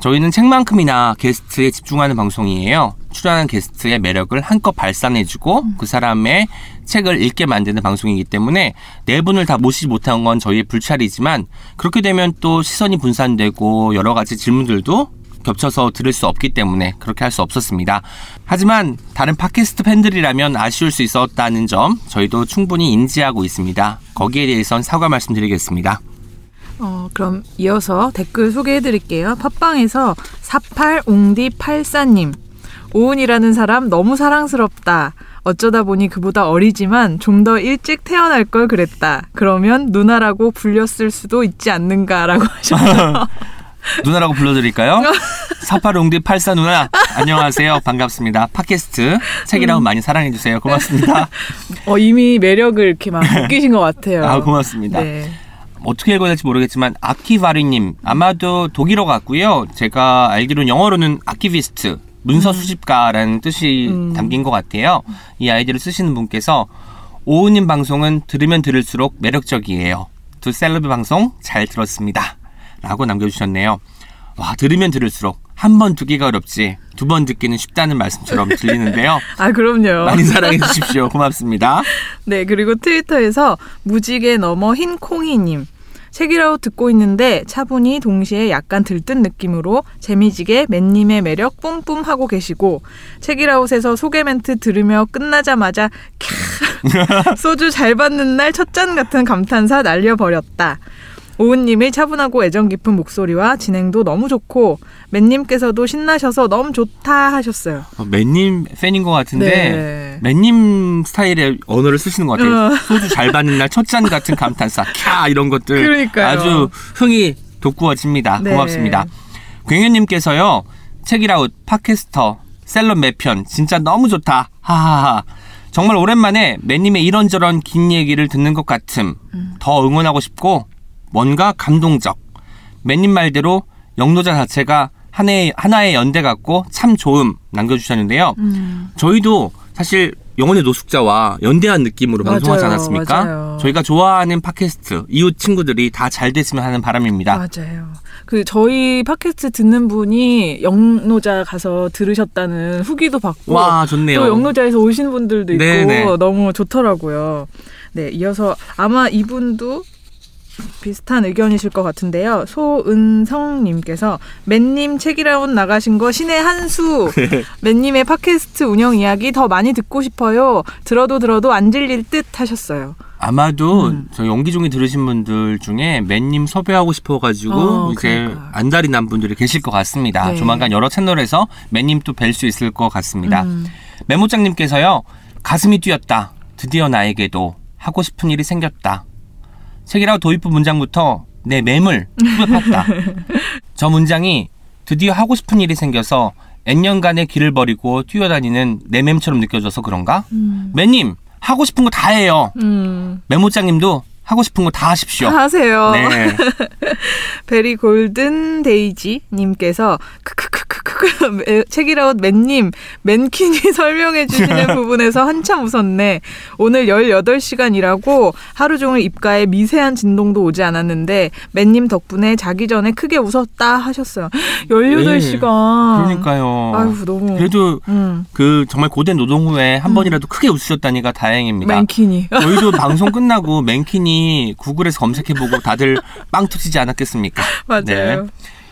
Speaker 1: 저희는 책만큼이나 게스트에 집중하는 방송이에요. 출연하는 게스트의 매력을 한껏 발산해주고 그 사람의 책을 읽게 만드는 방송이기 때문에 네 분을 다 모시지 못한 건 저희의 불찰이지만 그렇게 되면 또 시선이 분산되고 여러 가지 질문들도 겹쳐서 들을 수 없기 때문에 그렇게 할 수 없었습니다. 하지만 다른 팟캐스트 팬들이라면 아쉬울 수 있었다는 점 저희도 충분히 인지하고 있습니다. 거기에 대해선 사과 말씀드리겠습니다.
Speaker 4: 어, 그럼 이어서 댓글 소개해 드릴게요. 팟빵에서 48옹디84님. 오은이라는 사람 너무 사랑스럽다. 어쩌다 보니 그보다 어리지만 좀 더 일찍 태어날 걸 그랬다. 그러면 누나라고 불렸을 수도 있지 않는가라고 <laughs> 하셨어요. <laughs>
Speaker 1: 누나라고 불러드릴까요? <laughs> 사파롱디 팔사 누나 안녕하세요 반갑습니다 팟캐스트 책이라고 많이 사랑해 주세요 고맙습니다
Speaker 4: 어, 이미 매력을 이렇게 막 느끼신 것 같아요.
Speaker 1: 아 고맙습니다
Speaker 4: 네.
Speaker 1: 어떻게 읽어야 될지 모르겠지만 아키바리님 아마도 독일어 같고요. 제가 알기로는 영어로는 아키비스트 문서 수집가라는 뜻이
Speaker 4: 음.
Speaker 1: 담긴 것 같아요. 이 아이디를 쓰시는 분께서 오은님 방송은 들으면 들을수록 매력적이에요. 두 셀럽의 방송 잘 들었습니다. 라고 남겨주셨네요. 와 들으면 들을수록 한 번 듣기가 어렵지 두 번 듣기는 쉽다는 말씀처럼 들리는데요. <laughs>
Speaker 4: 아, 그럼요.
Speaker 1: 많이 사랑해 주십시오. 고맙습니다.
Speaker 4: 네, 그리고 트위터에서 무지개 넘어 흰 콩이님. 책이라고 듣고 있는데 차분히 동시에 약간 들뜬 느낌으로 재미지게 맨님의 매력 뿜뿜 하고 계시고 책이라웃에서 소개 멘트 들으며 끝나자마자 캬 <laughs> 소주 잘 받는 날 첫 잔 같은 감탄사 날려버렸다. 오은님의 차분하고 애정 깊은 목소리와 진행도 너무 좋고 맨님께서도 신나셔서 너무 좋다 하셨어요.
Speaker 1: 어, 맨님 팬인 것 같은데
Speaker 4: 네.
Speaker 1: 맨님 스타일의 언어를 쓰시는 것 같아요.
Speaker 4: 어.
Speaker 1: 소주 잘 받는 날 첫 잔 같은 감탄사, <laughs> 캬 이런 것들
Speaker 4: 그러니까요.
Speaker 1: 아주 흥이 돋구어집니다.
Speaker 4: 네.
Speaker 1: 고맙습니다. 광현님께서요 책이라웃 팟캐스터 셀럽 매편 진짜 너무 좋다. 하하하. 정말 오랜만에 맨님의 이런저런 긴 얘기를 듣는 것 같음.
Speaker 4: 음.
Speaker 1: 더 응원하고 싶고 뭔가 감동적. 맨님 말대로 영노자 자체가 하나의, 하나의 연대 같고 참 좋음 남겨주셨는데요.
Speaker 4: 음.
Speaker 1: 저희도 사실 영혼의 노숙자와 연대한 느낌으로
Speaker 4: 맞아요,
Speaker 1: 방송하지 않았습니까?
Speaker 4: 맞아요.
Speaker 1: 저희가 좋아하는 팟캐스트, 이웃 친구들이 다 잘 됐으면 하는 바람입니다.
Speaker 4: 맞아요. 그 저희 팟캐스트 듣는 분이 영노자 가서 들으셨다는 후기도 받고
Speaker 1: 와, 좋네요.
Speaker 4: 또 영노자에서 오신 분들도 있고
Speaker 1: 네네.
Speaker 4: 너무 좋더라고요. 네, 이어서 아마 이분도 비슷한 의견이실 것 같은데요. 소은성님께서 맨님 책이라운 나가신 거 신의 한 수. <laughs> 맨님의 팟캐스트 운영 이야기 더 많이 듣고 싶어요. 들어도 들어도 안 질릴 듯 하셨어요.
Speaker 1: 아마도
Speaker 4: 음.
Speaker 1: 저 연기종이 들으신 분들 중에 맨님 섭외하고 싶어가지고
Speaker 4: 어,
Speaker 1: 이제
Speaker 4: 그러니까.
Speaker 1: 안달이 난 분들이 계실 것 같습니다.
Speaker 4: 네.
Speaker 1: 조만간 여러 채널에서 맨님 또 뵐 수 있을 것 같습니다.
Speaker 4: 음.
Speaker 1: 메모장님께서요 가슴이 뛰었다. 드디어 나에게도 하고 싶은 일이 생겼다. 책이라고 도입부 문장부터 내 맴을 후에 팠다. <laughs> 저 문장이 드디어 하고 싶은 일이 생겨서 N년간의 길을 버리고 뛰어다니는 내 맴처럼 느껴져서 그런가?
Speaker 4: 음.
Speaker 1: 매님 하고 싶은 거 다 해요.
Speaker 4: 음.
Speaker 1: 메모장님도 하고 싶은 거 다 하십시오.
Speaker 4: 하세요.
Speaker 1: 네. <laughs>
Speaker 4: 베리 골든 데이지 님께서 크크크크크 책이라웃 맨님 맨킨이 설명해 주시는 부분에서 한참 웃었네. 오늘 18시간 일하고 하루 종일 입가에 미세한 진동도 오지 않았는데 맨님 덕분에 자기 전에 크게 웃었다 하셨어요. 18시간.
Speaker 1: 그러니까요.
Speaker 4: 아유 너무
Speaker 1: 그래도
Speaker 4: 음.
Speaker 1: 그 정말 고된 노동 후에 한 번이라도 크게 웃으셨다니까 다행입니다.
Speaker 4: 맨킨이.
Speaker 1: 저희도 방송 끝나고 맨 구글에서 검색해보고 다들 <laughs> 빵 터지지 않았겠습니까?
Speaker 4: 맞아요.
Speaker 1: 네.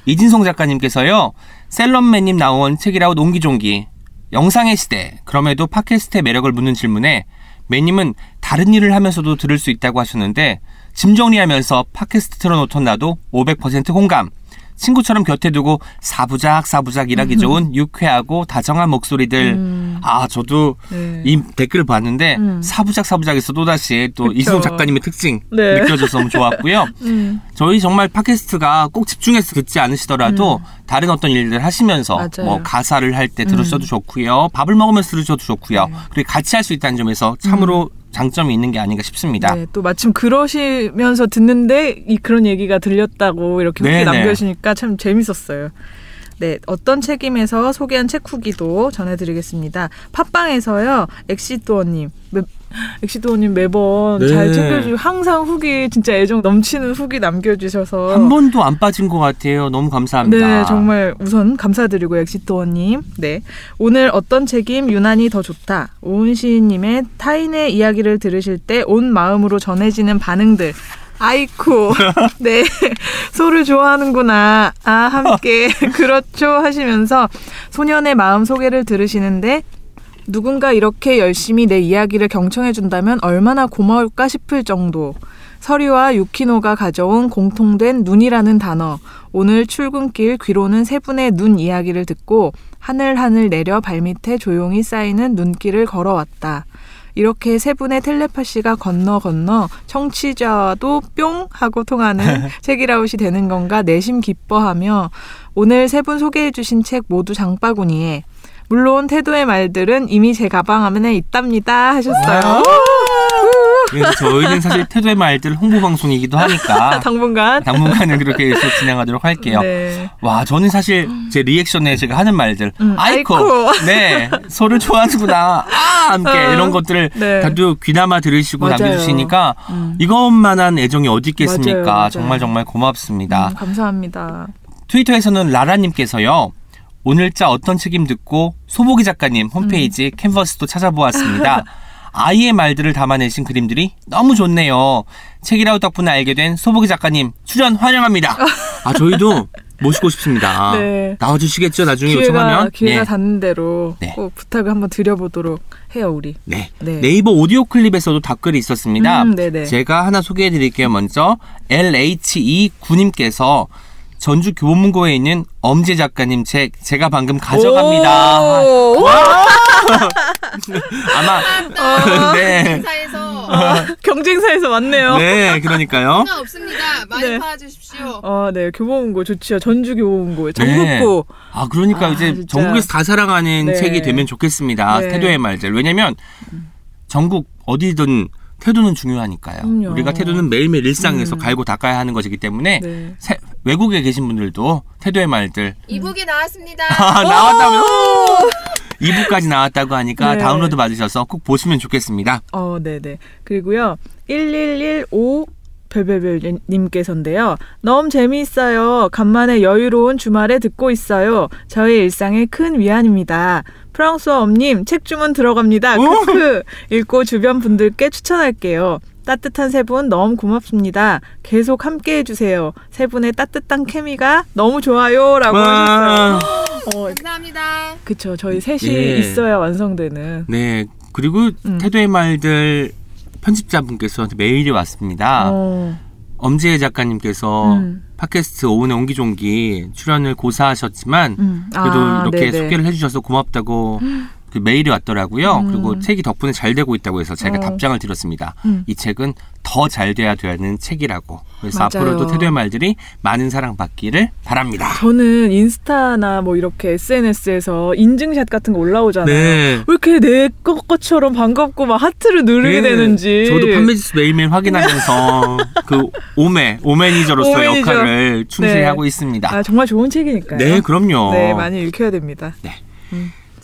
Speaker 1: 이진성 작가님께서요. 셀럽맨님 나온 책이라웃 옹기종기 영상의 시대 그럼에도 팟캐스트의 매력을 묻는 질문에 매님은 다른 일을 하면서도 들을 수 있다고 하셨는데 짐 정리하면서 팟캐스트 틀어놓던 나도 500% 공감 친구처럼 곁에 두고 사부작 사부작 일하기 좋은 유쾌하고 다정한 목소리들
Speaker 4: 음.
Speaker 1: 아 저도
Speaker 4: 네.
Speaker 1: 이 댓글을 봤는데
Speaker 4: 음.
Speaker 1: 사부작 사부작에서 또 다시 또
Speaker 4: 그쵸.
Speaker 1: 이승우 작가님의 특징
Speaker 4: 네.
Speaker 1: 느껴져서 너무 좋았고요. <laughs>
Speaker 4: 음.
Speaker 1: 저희 정말 팟캐스트가 꼭 집중해서 듣지 않으시더라도 다른 어떤 일들 하시면서
Speaker 4: 음. 맞아요.
Speaker 1: 뭐 가사를 할 때 들으셔도
Speaker 4: 음.
Speaker 1: 좋고요. 밥을 먹으면서 들으셔도 좋고요.
Speaker 4: 네.
Speaker 1: 그리고 같이 할 수 있다는 점에서 참으로 장점이 있는 게 아닌가 싶습니다.
Speaker 4: 네, 또 마침 그러시면서 듣는데 이 그런 얘기가 들렸다고 이렇게 후기
Speaker 1: 네네.
Speaker 4: 남겨주시니까 참 재밌었어요. 네, 어떤 책임에서 소개한 책 후기도 전해드리겠습니다. 팟빵에서요, 엑시도어님, 매, 엑시도어님 매번
Speaker 1: 네.
Speaker 4: 잘 챙겨주고 항상 후기 진짜 애정 넘치는 후기 남겨주셔서
Speaker 1: 한 번도 안 빠진 것 같아요. 너무 감사합니다.
Speaker 4: 네, 정말 우선 감사드리고 엑시도어님. 네, 오늘 어떤 책임 유난히 더 좋다. 오은 시인님의 타인의 이야기를 들으실 때 온 마음으로 전해지는 반응들. 아이쿠. <laughs> 네. 소를 좋아하는구나. 아, 함께. <laughs> 그렇죠. 하시면서 소년의 마음 소개를 들으시는데 누군가 이렇게 열심히 내 이야기를 경청해준다면 얼마나 고마울까 싶을 정도. 서리와 유키노가 가져온 공통된 눈이라는 단어. 오늘 출근길 귀로는 세 분의 눈 이야기를 듣고 하늘하늘 내려 발밑에 조용히 쌓이는 눈길을 걸어왔다. 이렇게 세 분의 텔레파시가 건너 건너 청취자도 뿅 하고 통하는 <laughs> 책이라웃이 되는 건가 내심 기뻐하며 오늘 세 분 소개해 주신 책 모두 장바구니에 물론 태도의 말들은 이미 제 가방 안에 있답니다 하셨어요.
Speaker 1: 그래서 저희는 사실 태도의 말들 홍보 방송이기도 하니까
Speaker 4: 당분간
Speaker 1: 당분간은 그렇게 계속 진행하도록 할게요.
Speaker 4: 네.
Speaker 1: 와, 저는 사실 제 리액션에 제가 하는 말들,
Speaker 4: 음,
Speaker 1: 아이코,
Speaker 4: 아이코.
Speaker 1: 네, 소를 좋아하는구나, 아, 함께
Speaker 4: 어,
Speaker 1: 이런 것들을
Speaker 4: 네.
Speaker 1: 다들 귀담아 들으시고
Speaker 4: 맞아요.
Speaker 1: 남겨주시니까
Speaker 4: 음.
Speaker 1: 이것만한 애정이 어디 있겠습니까?
Speaker 4: 맞아요, 맞아요.
Speaker 1: 정말 정말 고맙습니다.
Speaker 4: 음, 감사합니다.
Speaker 1: 트위터에서는 라라님께서요. 오늘자 어떤 책임 듣고 소보기 작가님 홈페이지
Speaker 4: 음.
Speaker 1: 캔버스도 찾아보았습니다. <laughs> 아이의 말들을 담아내신 그림들이 너무 좋네요. 책이라우 덕분에 알게 된 소보기 작가님 출연 환영합니다. <laughs> 아 저희도 모시고 싶습니다. <laughs>
Speaker 4: 네.
Speaker 1: 나와주시겠죠 나중에
Speaker 4: 기회가
Speaker 1: 요청하면.
Speaker 4: 기회가
Speaker 1: 네.
Speaker 4: 닿는 대로
Speaker 1: 네.
Speaker 4: 꼭 부탁을 한번 드려보도록 해요 우리.
Speaker 1: 네.
Speaker 4: 네.
Speaker 1: 네이버 오디오 클립에서도 답글이 있었습니다.
Speaker 4: 음, 네네.
Speaker 1: 제가 하나 소개해 드릴게요. 먼저 LHE9님께서 전주 교보문고에 있는 엄지 작가님 책 제가 방금 가져갑니다.
Speaker 4: 오! <laughs>
Speaker 1: 아마 네.
Speaker 5: 사에서
Speaker 4: 경쟁사에서 왔네요.
Speaker 1: 네, 그러니까요. <laughs>
Speaker 5: 없습니다. 많이
Speaker 4: 네.
Speaker 5: 팔아주십시오.
Speaker 4: 어, 네, 교보문고 좋지요. 전주 교보문고,
Speaker 1: 네.
Speaker 4: 전북고.
Speaker 1: 아, 그러니까
Speaker 4: 아,
Speaker 1: 이제
Speaker 4: 진짜.
Speaker 1: 전국에서 다 사랑하는
Speaker 4: 네.
Speaker 1: 책이 되면 좋겠습니다.
Speaker 4: 네.
Speaker 1: 태도의 말들. 왜냐면 전국 어디든 태도는 중요하니까요.
Speaker 4: 그럼요.
Speaker 1: 우리가 태도는 매일매일 일상에서
Speaker 4: 음.
Speaker 1: 갈고 닦아야 하는 것이기 때문에
Speaker 4: 네.
Speaker 1: 세- 외국에 계신 분들도 태도의 말들
Speaker 5: 이북이 나왔습니다. <laughs>
Speaker 1: 아, 나왔다면 이부까지 나왔다고 하니까
Speaker 4: 네.
Speaker 1: 다운로드 받으셔서 꼭 보시면 좋겠습니다.
Speaker 4: 어, 네 네. 그리고요, 1115 별별별 님께서인데요. 너무 재미있어요. 간만에 여유로운 주말에 듣고 있어요. 저의 일상에 큰 위안입니다. 프랑스어 엄님 책 주문 들어갑니다. 크크. 읽고 주변 분들께 추천할게요. 따뜻한 세 분 너무 고맙습니다. 계속 함께 해주세요. 세 분의 따뜻한 케미가 너무 좋아요라고 하셨어요.
Speaker 1: 와. <gasps>
Speaker 4: 어,
Speaker 5: 감사합니다.
Speaker 4: 그쵸. 저희 셋이
Speaker 1: 예.
Speaker 4: 있어야 완성되는.
Speaker 1: 네. 그리고
Speaker 4: 음.
Speaker 1: 태도의 말들 편집자분께서 메일이 왔습니다.
Speaker 4: 어,
Speaker 1: 엄지혜 작가님께서
Speaker 4: 음.
Speaker 1: 팟캐스트 오은의 옹기종기 출연을 고사하셨지만
Speaker 4: 음.
Speaker 1: 그래도
Speaker 4: 아,
Speaker 1: 이렇게
Speaker 4: 네네.
Speaker 1: 소개를 해주셔서 고맙다고 <gasps> 그 메일이 왔더라고요.
Speaker 4: 음.
Speaker 1: 그리고 책이 덕분에 잘 되고 있다고 해서 제가
Speaker 4: 어.
Speaker 1: 답장을 드렸습니다.
Speaker 4: 음.
Speaker 1: 이 책은 더 잘 돼야 되는 책이라고. 그래서
Speaker 4: 맞아요.
Speaker 1: 앞으로도 태도의 말들이 많은 사랑 받기를 바랍니다.
Speaker 4: 저는 인스타나 뭐 이렇게 SNS에서 인증샷 같은 거 올라오잖아요.
Speaker 1: 네.
Speaker 4: 왜 이렇게 내 것처럼 반갑고 막 하트를 누르게
Speaker 1: 네.
Speaker 4: 되는지.
Speaker 1: 저도 판매지수 매일매일 확인하면서 <laughs> 그 오매 오매니저로서
Speaker 4: 오매니저.
Speaker 1: 역할을 충실히
Speaker 4: 네.
Speaker 1: 하고 있습니다.
Speaker 4: 아, 정말 좋은 책이니까요.
Speaker 1: 네, 그럼요.
Speaker 4: 네, 많이 읽혀야 됩니다.